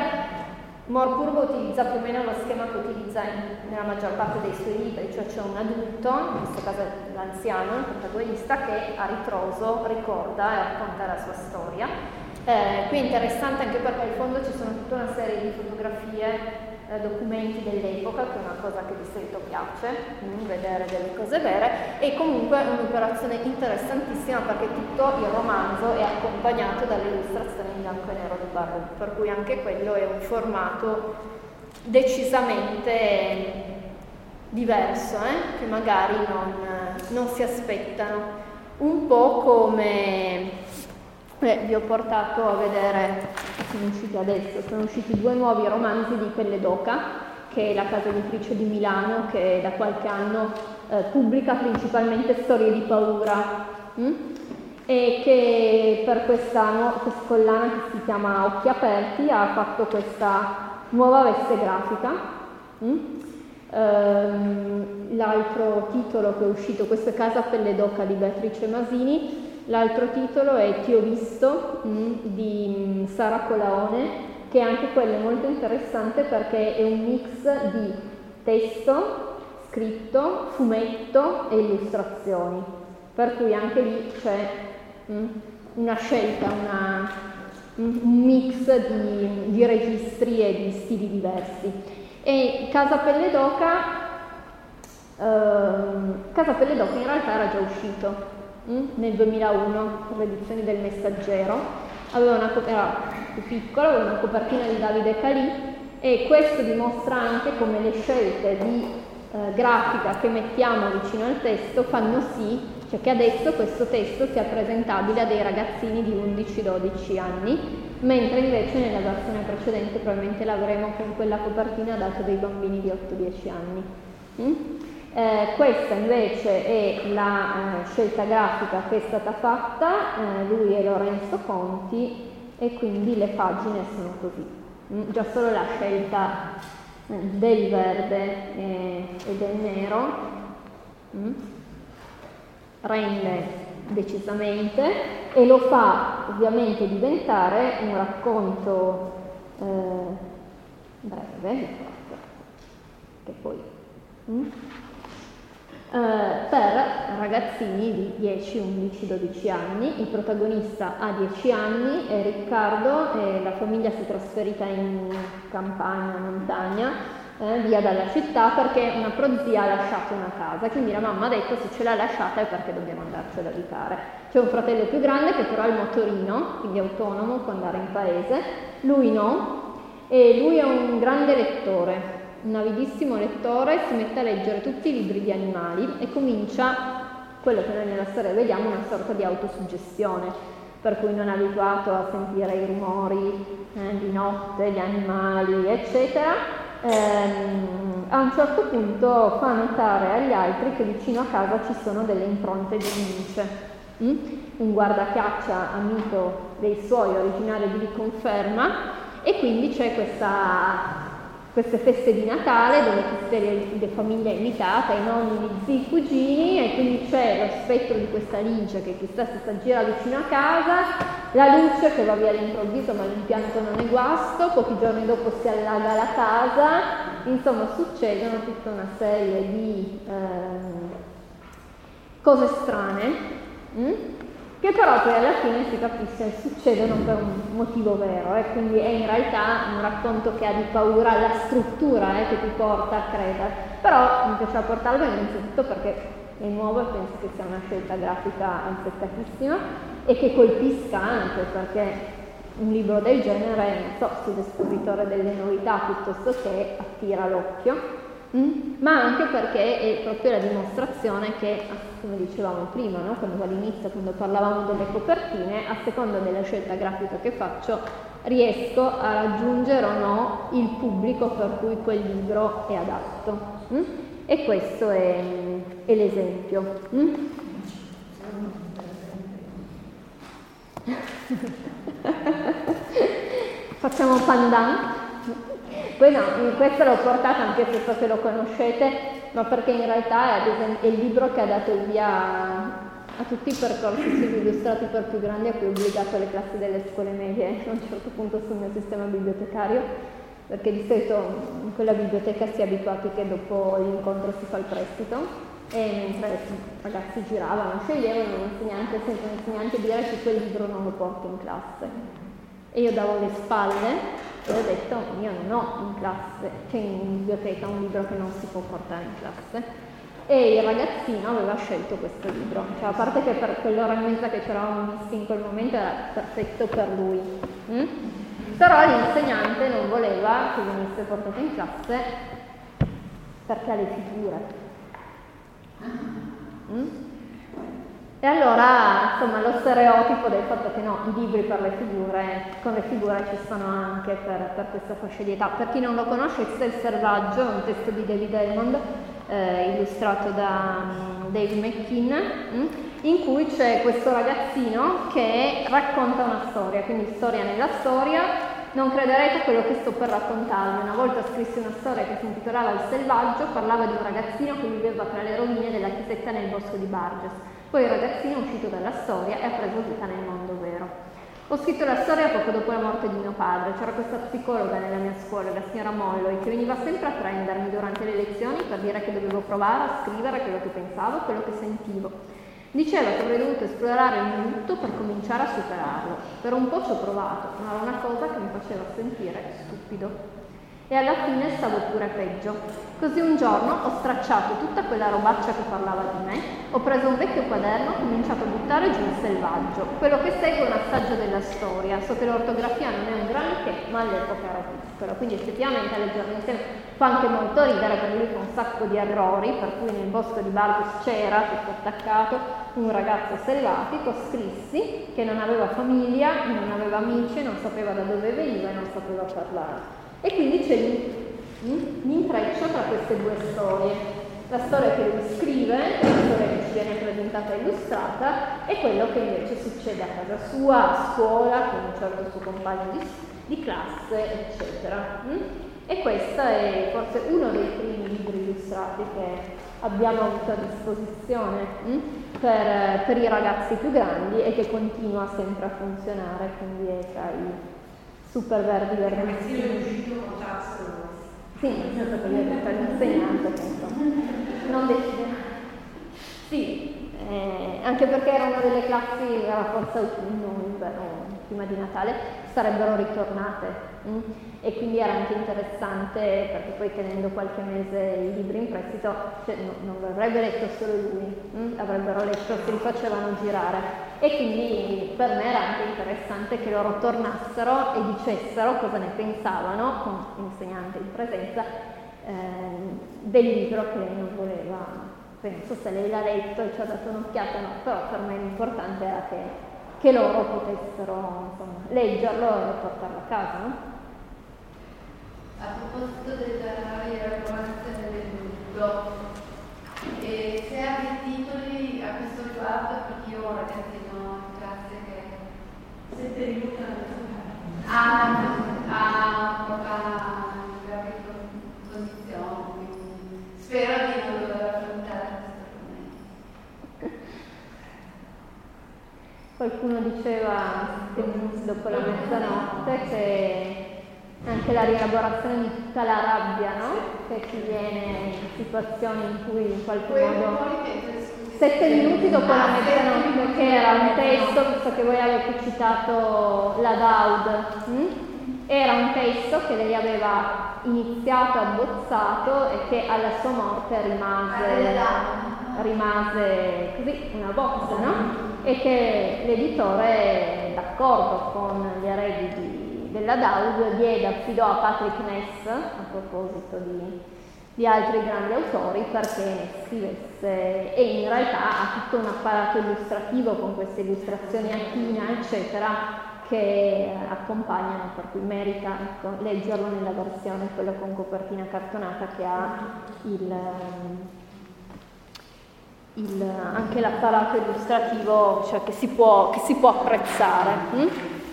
Morpurgo utilizza più o meno lo schema che utilizza in, nella maggior parte dei suoi libri, cioè c'è un adulto, in questo caso l'anziano, il protagonista, che a ritroso ricorda e racconta la sua storia eh, qui è interessante anche perché in fondo ci sono tutta una serie di fotografie, eh, documenti dell'epoca, che è una cosa che di solito piace, mm, vedere delle cose vere, e comunque è un'operazione interessantissima perché tutto il romanzo è accompagnato dalle illustrazioni in bianco e nero di Barru, per cui anche quello è un formato decisamente diverso, eh, che magari non, non si aspettano. Un po' come Beh, vi ho portato a vedere, sono usciti adesso, sono usciti due nuovi romanzi di Pelle d'Oca, che è la casa editrice di Milano, che da qualche anno eh, pubblica principalmente storie di paura. Hm? e che per questa, questa collana che si chiama Occhi Aperti ha fatto questa nuova veste grafica. Mm? Ehm, l'altro titolo che è uscito, questo è Casa Pelle d'Oca di Beatrice Masini, l'altro titolo è Ti ho visto mm, di mm, Sara Colaone, che anche quello è molto interessante perché è un mix di testo, scritto, fumetto e illustrazioni. Per cui anche lì c'è Mm? una scelta, una, un mix di, di, registri e di stili diversi. E Casa Pelle d'Oca, eh, Casa Pelle d'Oca in realtà era già uscito? Nel 2001 per le edizioni del Messaggero, aveva una, era più piccolo, aveva una copertina di Davide Calì e questo dimostra anche come le scelte di eh, grafica che mettiamo vicino al testo fanno sì cioè che adesso questo testo sia presentabile a dei ragazzini di 11-12 anni, mentre invece nella versione precedente probabilmente l'avremo con quella copertina data dei bambini di 8-10 anni. Mm? Eh, questa invece è la eh, scelta grafica che è stata fatta, eh, lui è Lorenzo Conti e quindi le pagine sono così. Mm? Già solo la scelta eh, del verde e, e del nero. Mm? rende decisamente e lo fa ovviamente diventare un racconto eh, breve, che poi mm, eh, per ragazzini di 10, 11, 12 anni. Il protagonista ha 10 anni, è Riccardo, e la famiglia si è trasferita in campagna, montagna eh, via dalla città perché una prozia ha lasciato una casa, quindi la mamma ha detto se ce l'ha lasciata è perché dobbiamo andarcela ad abitare. C'è un fratello più grande che però ha il motorino, quindi autonomo, può andare in paese, lui no, e lui è un grande lettore, un avidissimo lettore, si mette a leggere tutti i libri di animali e comincia quello che noi nella storia vediamo, una sorta di autosuggestione, per cui non è abituato a sentire i rumori eh, di notte, gli animali, eccetera, ehm, a un certo punto fa notare agli altri che vicino a casa ci sono delle impronte di lince. Mm? Un guardacaccia amico dei suoi, originario di riconferma, e quindi c'è questa queste feste di Natale dove tutte le, le famiglie invitate, i nonni, gli zii, i cugini e quindi c'è lo spettro di questa lince che chissà se sta gira vicino a casa, la luce che va via all'improvviso ma l'impianto non è guasto, pochi giorni dopo si allaga la casa, insomma succedono tutta una serie di eh, cose strane. Hm? Che però poi alla fine si capisce succedono per un motivo vero, eh? quindi è in realtà un racconto che ha di paura la struttura eh, che ti porta a credere, però mi piaceva portarlo innanzitutto perché è nuovo e penso che sia una scelta grafica azzeccatissima e che colpisca anche perché un libro del genere, non so, sull'espositore delle novità piuttosto che attira l'occhio Mm? ma anche perché è proprio la dimostrazione che, come dicevamo prima, no? quando all'inizio, quando parlavamo delle copertine, a seconda della scelta grafica che faccio, riesco a raggiungere o no il pubblico per cui quel libro è adatto. Mm? E questo è, è l'esempio. Mm? Facciamo pandan. Poi no, questa l'ho portata anche se so che lo conoscete, ma perché in realtà è, il libro che ha dato il via a tutti i percorsi illustrati per più grandi a cui ho obbligato le classi delle scuole medie a un certo punto sul mio sistema bibliotecario, perché di solito in quella biblioteca si è abituati che dopo l'incontro si fa il prestito e mentre i ragazzi giravano, sceglievano un insegnante, sempre un insegnante dire che quel libro non lo porto in classe. E io davo le spalle e ho detto io non ho in classe, c'è in biblioteca un libro che non si può portare in classe. E il ragazzino aveva scelto questo libro, cioè a parte che per quell'ora e mezza che c'eravamo messi in quel momento era perfetto per lui. Mm? Però l'insegnante non voleva che venisse portato in classe perché ha le figure. Mm? E allora, insomma, lo stereotipo del fatto che no, i libri per le figure, con le figure ci sono anche per, per questa fascia di età. Per chi non lo conosce, Il Selvaggio è un testo di David Elmond, eh, illustrato da um, Dave McKean, mm, in cui c'è questo ragazzino che racconta una storia, quindi storia nella storia. Non crederete a quello che sto per raccontarvi. Una volta scrissi una storia che si intitolava Il Selvaggio, parlava di un ragazzino che viveva tra le rovine della chiesetta nel bosco di Barges. Poi il ragazzino è uscito dalla storia e ha preso vita nel mondo vero. Ho scritto la storia poco dopo la morte di mio padre. C'era questa psicologa nella mia scuola, la signora Molloy, che veniva sempre a prendermi durante le lezioni per dire che dovevo provare a scrivere quello che pensavo, quello che sentivo. Diceva che avrei dovuto esplorare il lutto per cominciare a superarlo. Per un po' ci ho provato, ma era una cosa che mi faceva sentire stupido e alla fine stavo pure peggio. Così un giorno ho stracciato tutta quella robaccia che parlava di me, ho preso un vecchio quaderno e ho cominciato a buttare giù il selvaggio. Quello che segue è un assaggio della storia, so che l'ortografia non è un granché, ma all'epoca ero piccola, quindi effettivamente a leggerlo insieme fa anche molto ridere perché lui fa un sacco di errori, per cui nel bosco di Barbus c'era, tutto attaccato, un ragazzo selvatico, scrissi, che non aveva famiglia, non aveva amici, non sapeva da dove veniva e non sapeva parlare. E quindi c'è l'intreccio tra queste due storie. La storia che lui scrive, la storia che ci viene presentata e illustrata, e quello che invece succede a casa sua, a scuola, con un certo suo compagno di, di classe, eccetera. E questo è forse uno dei primi libri illustrati che abbiamo avuto a disposizione per, per i ragazzi più grandi e che continua sempre a funzionare, quindi è tra i super verdi verdissimi. è uscito con. Sì, nel senso che io ho all'insegnante che non decide. Sì, eh, anche perché era una delle classi, era forse autunno, inverno, prima di Natale, sarebbero ritornate. Mm? E quindi era anche interessante perché poi tenendo qualche mese i libri in prestito cioè, no, non l'avrebbe letto solo lui, mm? avrebbero letto se li facevano girare. E quindi per me era anche interessante che loro tornassero e dicessero cosa ne pensavano, con l'insegnante in presenza, eh, del libro che lei non voleva. Penso se lei l'ha letto e ci ha dato un'occhiata, no, però per me l'importante era che, che loro potessero insomma, leggerlo e portarlo a casa. No? A proposito della rielaborazione del libro, e se ha dei titoli a questo riguardo, perché io ragazzi siete ridotta a, a poca condizione, spero di non dover affrontare questo problema. Qualcuno diceva dopo la mezzanotte che anche la rielaborazione di tutta la rabbia, no? Che ti viene in situazioni in cui in qualche modo Sette minuti dopo la mezzanotte, che era un testo, visto che voi avete citato la Daud, hm? era un testo che lei aveva iniziato, abbozzato e che alla sua morte rimase, rimase così, una bozza, no? E che l'editore, d'accordo con gli eredi di, della Daud, diede, affidò a Patrick Ness, a proposito di di altri grandi autori perché scrivesse e in realtà ha tutto un apparato illustrativo con queste illustrazioni a china eccetera che accompagnano per cui merita ecco, leggerlo nella versione quella con copertina cartonata che ha il, il, anche l'apparato illustrativo cioè che, si può, che si può apprezzare hm?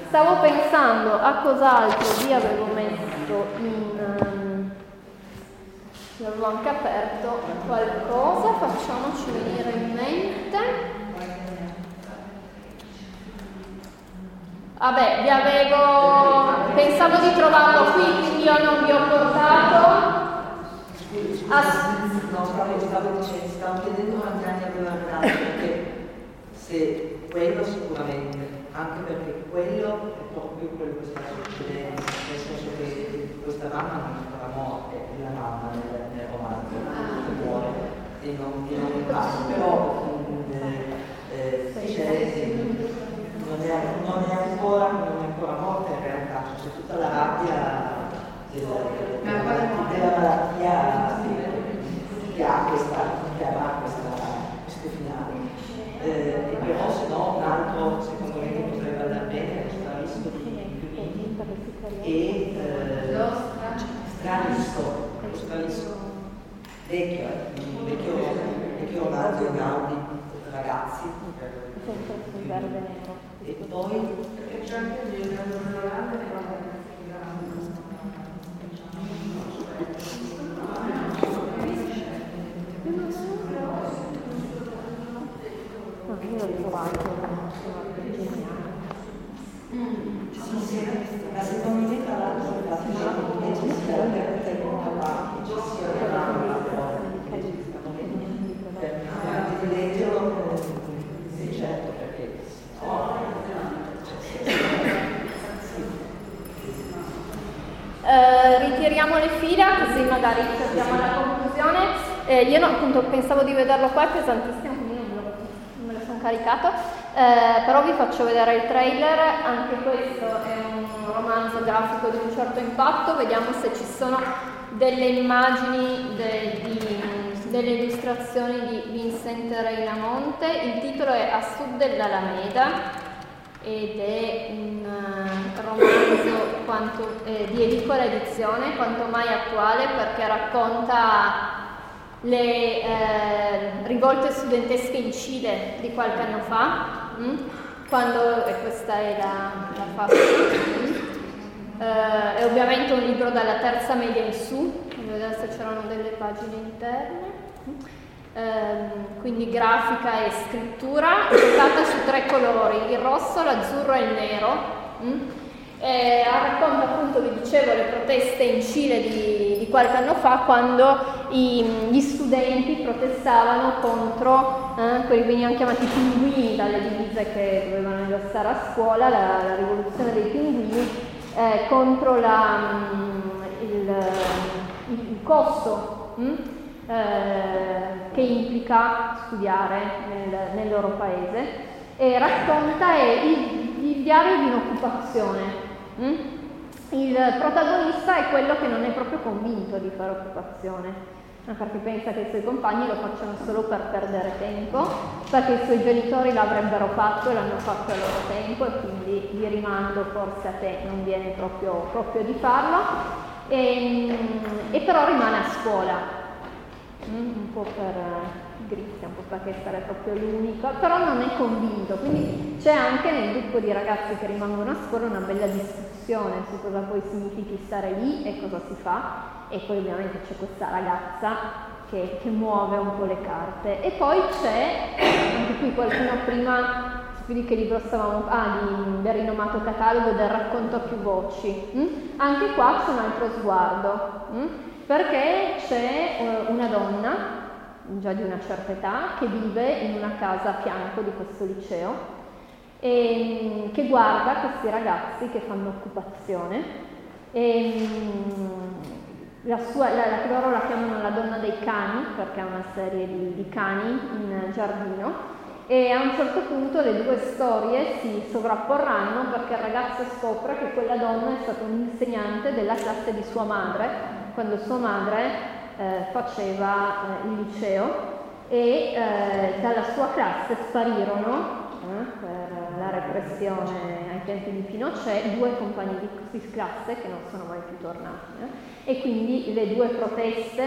stavo pensando a cos'altro vi avevo messo in avevo anche aperto qualcosa, facciamoci venire in mente. Vabbè, vi avevo... pensavo di trovarlo qui, io non vi ho portato. As- proprio stavo dicendo, stavo chiedendo quanti anni aveva dato, perché se quello sicuramente, anche perché quello è proprio quello che sta succedendo, nel senso che questa mamma non è la morte, è la mamma nel, nel romanzo, che muore e non, e non passa, però eh, eh, non, è, non, è ancora, non è ancora morta in realtà, c'è tutta la rabbia della malattia che ha questa, che avrà questa, questo finale. Eh, e però se no un altro secondo me che potrebbe andare bene è Stanisto di Piumini e Stanisto, eh, lo Stanisto eh, vecchio, vecchio, vecchio Ronaldo Gaudi, ragazzi. E poi perché c'è anche Leonardo Rolanda sì, ma secondo me tra l'altro la ci sia perché ci sia per di leggerlo sì certo perché eh, ritiriamo le fila così magari arriviamo alla conclusione. Eh, io no, appunto pensavo di vederlo qua è pesantissimo caricato, eh, però vi faccio vedere il trailer, anche questo è un romanzo grafico di un certo impatto, vediamo se ci sono delle immagini de, di, delle illustrazioni di Vincent Reinamonte, il titolo è A sud dell'Alameda ed è un uh, romanzo quanto, eh, di edicola edizione, quanto mai attuale perché racconta le eh, rivolte studentesche in Cile di qualche anno fa, mh? Mm? quando, e questa è la, la faccia, mm? eh, è ovviamente un libro dalla terza media in su, vedere se c'erano delle pagine interne, eh, quindi grafica e scrittura, giocata su tre colori, il rosso, l'azzurro e il nero. Eh, racconta appunto, vi dicevo, le proteste in Cile di, di qualche anno fa quando i, gli studenti protestavano contro eh, quelli che venivano chiamati pinguini dalle divise che dovevano indossare a scuola, la, la rivoluzione dei pinguini, eh, contro la, mm, il, il, costo mm, eh, che implica studiare nel, nel loro paese e racconta il, il diario di un'occupazione Mm? Il protagonista è quello che non è proprio convinto di fare occupazione, perché pensa che i suoi compagni lo facciano solo per perdere tempo, perché i suoi genitori l'avrebbero fatto e l'hanno fatto a loro tempo e quindi gli rimando forse a te non viene proprio, proprio di farlo, e, e, però rimane a scuola, mm? un po' per Grizia, un po' perché sarà proprio l'unico, però non è convinto, quindi c'è anche nel gruppo di ragazzi che rimangono a scuola una bella discussione su cosa poi significhi stare lì e cosa si fa e poi ovviamente c'è questa ragazza che, che muove un po' le carte e poi c'è, anche qui qualcuno prima di che libro stavamo, ah, di, del rinomato catalogo del racconto a più voci, mm? anche qua c'è un altro sguardo, mm? perché c'è uh, una donna già di una certa età, che vive in una casa a fianco di questo liceo e che guarda questi ragazzi che fanno occupazione e la sua, la, la, loro la chiamano la donna dei cani perché ha una serie di, di cani in giardino e a un certo punto le due storie si sovrapporranno perché il ragazzo scopre che quella donna è stata un'insegnante della classe di sua madre quando sua madre eh, faceva eh, il liceo e eh, dalla sua classe sparirono eh, per la repressione ai tempi di Pinochet due compagni di classe che non sono mai più tornati. Eh. E quindi le due proteste,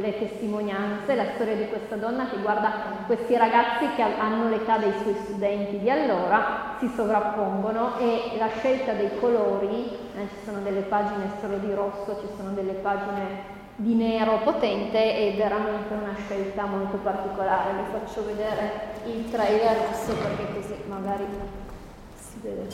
le testimonianze, la storia di questa donna che guarda questi ragazzi che hanno l'età dei suoi studenti di allora si sovrappongono e la scelta dei colori, eh, ci sono delle pagine solo di rosso, ci sono delle pagine di nero potente è veramente una scelta molto particolare. Vi faccio vedere il trailer adesso perché così magari si vede.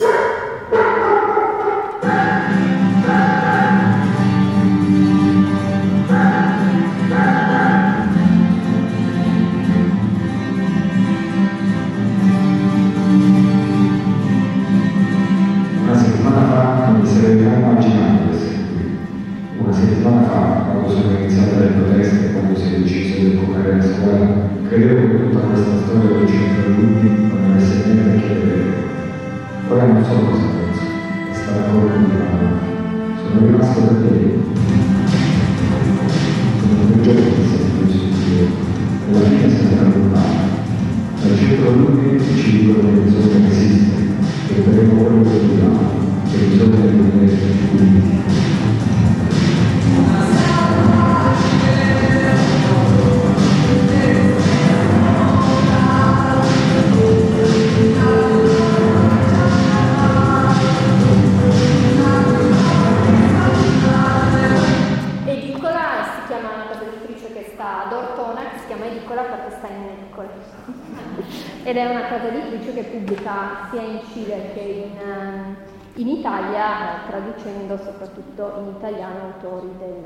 Ed è una casa editrice che pubblica sia in Cile che in, ehm, in Italia, eh, traducendo soprattutto in italiano autori del,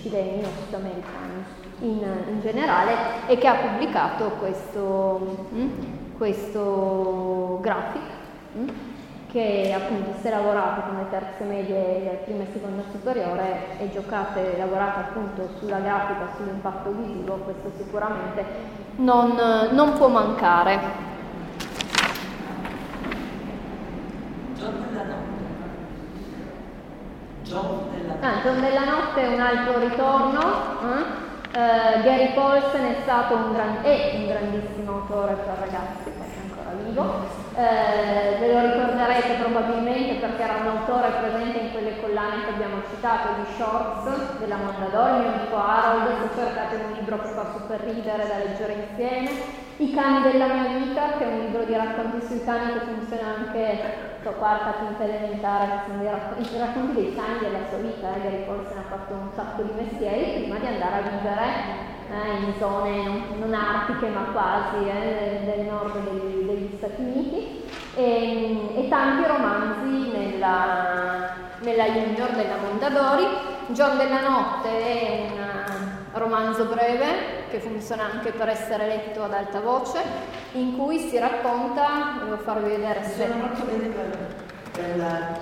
cileni o sudamericani in, in, generale e che ha pubblicato questo, mm, questo graphic mm, che appunto se lavorate come terze medie, prima e seconda superiore e giocate, lavorate appunto sulla grafica, sull'impatto visivo, questo sicuramente non, non può mancare. Giorno della notte. Giorno della notte. Ah, Giorno della notte è un altro ritorno. Eh? Uh, Gary Paulsen è stato un, gran, è un grandissimo autore per ragazzi, perché è ancora vivo. Uh, ve lo ricorderete probabilmente perché era un autore presente in quelle collane che abbiamo citato di Shorts della Mondadori, mio amico Harold, se cercate un libro che fa super ridere da leggere insieme. I cani della mia vita, che è un libro di racconti sui cani che funziona anche so, quarta, quinta elementare, che sono i racconti, racconti dei cani della sua vita, eh, Gary Paulsen ha fatto un sacco di mestieri prima di andare a vivere eh, in zone non, artiche ma quasi eh, del, nord degli, degli, Stati Uniti e, e tanti romanzi nella, nella Junior della Mondadori. John della Notte è un romanzo breve che funziona anche per essere letto ad alta voce, in cui si racconta, devo farvi vedere se... Sono molto bene per, per,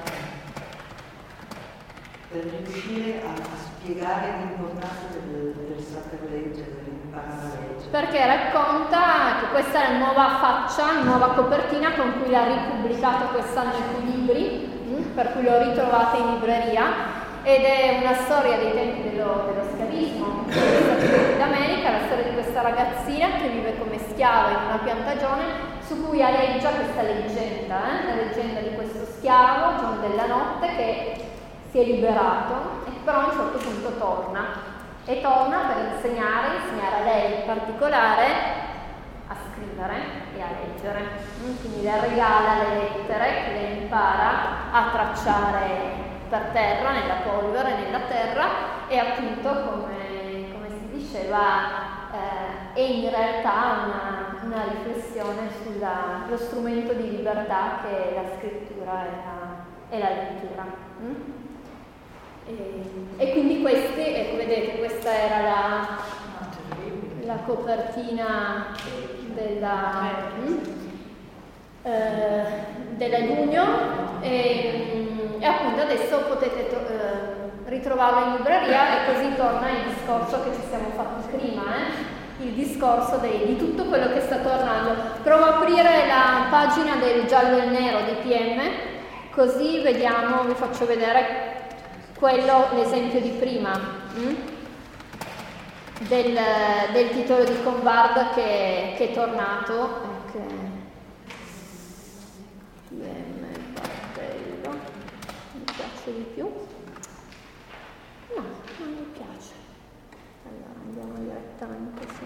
per riuscire a, spiegare l'importanza del, del leggere, dell'imparare. Perché racconta che questa è la nuova faccia, nuova copertina con cui l'ha ripubblicato quest'anno i libri, mm, per cui lo ritrovate in libreria ed è una storia dei tempi dello, dello schiavismo d'America, la storia di questa ragazzina che vive come schiava in una piantagione su cui aleggia questa leggenda, eh? la leggenda di questo schiavo, John della Notte, che si è liberato però a un certo punto torna e torna per insegnare, insegnare a lei in particolare a scrivere e a leggere. Quindi le regala le lettere che lei impara a tracciare per terra, nella polvere, nella terra e appunto come, come si diceva eh, è in realtà una, una riflessione sullo strumento di libertà che è la scrittura e la, e la lettura. Mm? E, e, quindi questi, ecco vedete, questa era la, la copertina della, mm, eh, della Giugno e, e appunto adesso potete to- eh, ritrovarlo in libreria e così torna il discorso che ci siamo fatti prima, eh? il discorso dei, di tutto quello che sta tornando. Provo a aprire la pagina del giallo e nero di PM, così vediamo, vi faccio vedere quello, l'esempio di prima. Hm? Del, del, titolo di Convard che, che è tornato. Okay. piace di più? No, non mi piace. Allora andiamo direttamente su.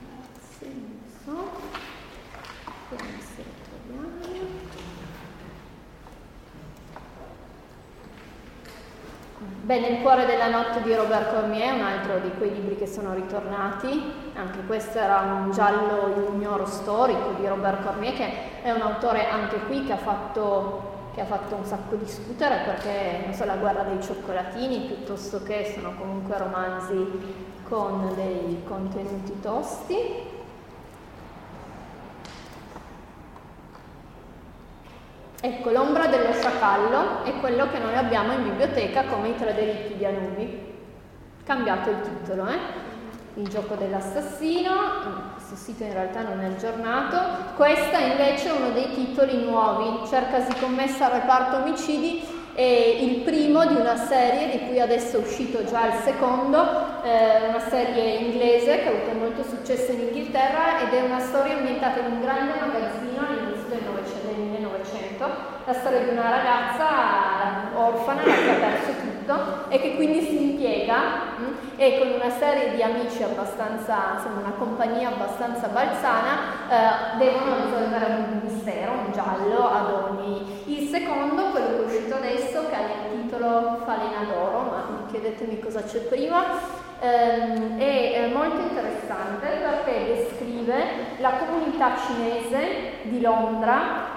Ragazzi, non so. Vediamo se lo troviamo. Beh, nel cuore della notte di Robert Cormier, un altro di quei libri che sono ritornati, anche questo era un giallo junior storico di Robert Cormier, che è un autore anche qui che ha fatto, che ha fatto un sacco discutere perché, non so, la guerra dei cioccolatini, piuttosto che sono comunque romanzi con dei contenuti tosti. Ecco, l'ombra dello sciacallo è quello che noi abbiamo in biblioteca come i tre delitti di Anubi. Cambiato il titolo, eh? Il gioco dell'assassino, questo sito in realtà non è aggiornato. Invece è uno dei titoli nuovi, cercasi commessa al reparto omicidi, è il primo di una serie di cui adesso è uscito già il secondo, eh, una serie inglese che ha avuto molto successo in Inghilterra ed è una storia ambientata in un grande magazzino all'inizio del Novecento, del 1900 la storia di una ragazza orfana che ha perso tutto e che quindi si impiega mh, mm, e con una serie di amici abbastanza, insomma una compagnia abbastanza balzana, eh, devono risolvere un mistero, un giallo ad ogni. Il secondo, quello che è uscito adesso, che ha il titolo Falena d'oro, ma chiedetemi cosa c'è prima, ehm, è molto interessante perché descrive la comunità cinese di Londra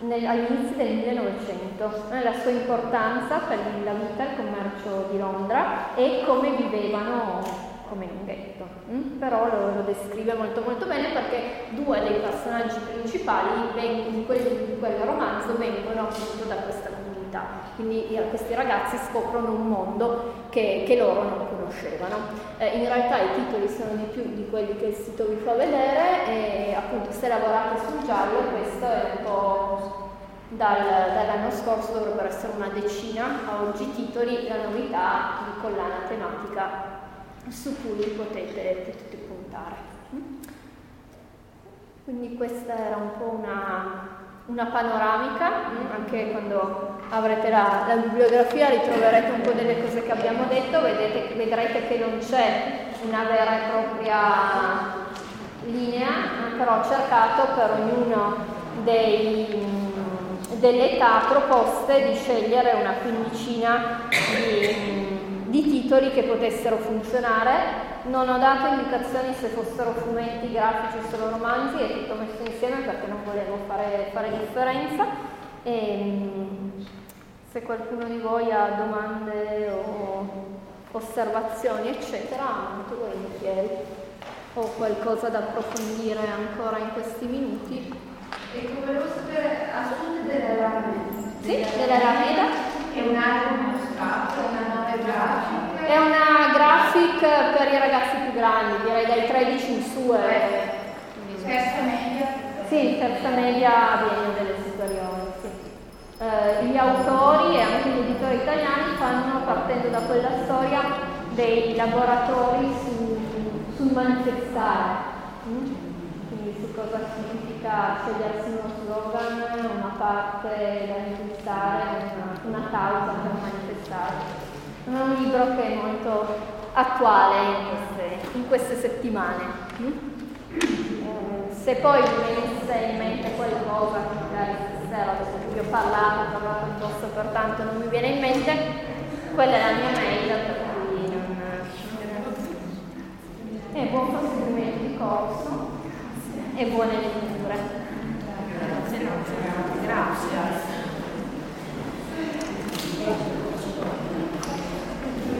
nel, all'inizio del 1900, eh, la sua importanza per la vita e il commercio di Londra e come vivevano come un ghetto, mm? però lo, lo, descrive molto molto bene perché due dei personaggi principali in quel, in quel romanzo vengono appunto da questa comunità, quindi questi ragazzi scoprono un mondo che, che loro non conoscevano. Eh, in realtà i titoli sono di più di quelli che il sito vi fa vedere e appunto se lavorate sul giallo questo è un po' dal, dall'anno scorso dovrebbero essere una decina a oggi titoli, la novità di collana tematica su cui potete, potete puntare. Quindi questa era un po' una, una panoramica, anche quando avrete la, la, bibliografia ritroverete un po' delle cose che abbiamo detto, vedete, vedrete che non c'è una vera e propria linea, però ho cercato per ognuno dei delle età proposte di scegliere una quindicina di, di titoli che potessero funzionare. Non ho dato indicazioni se fossero fumetti, grafici o solo romanzi, è tutto messo insieme perché non volevo fare, fare differenza. E, ehm, se qualcuno di voi ha domande o osservazioni, eccetera, molto volentieri. Ho qualcosa da approfondire ancora in questi minuti. E volevo sapere a sud dell'Alameda. Sì, dell'Alameda. È un album astratto, una graphic? È una graphic per i ragazzi più grandi, direi dai 13 in su. È... Terza media? Sì, terza media viene delle superiori, sì. eh, gli autori e anche gli editori italiani fanno, partendo da quella storia, dei laboratori su, sul manifestare. Mm? Quindi su cosa significa scegliersi uno slogan, una parte da indirizzare, una, una causa per manifestare un libro che è molto attuale in queste, in queste settimane. Mm? Se poi mi venisse in mente qualcosa che magari stasera dopo cui ho parlato, ho parlato un po' pertanto non mi viene in mente, quella è la mia mail per cui non... Eh. E buon proseguimento di corso e buone letture. Grazie, grazie. grazie.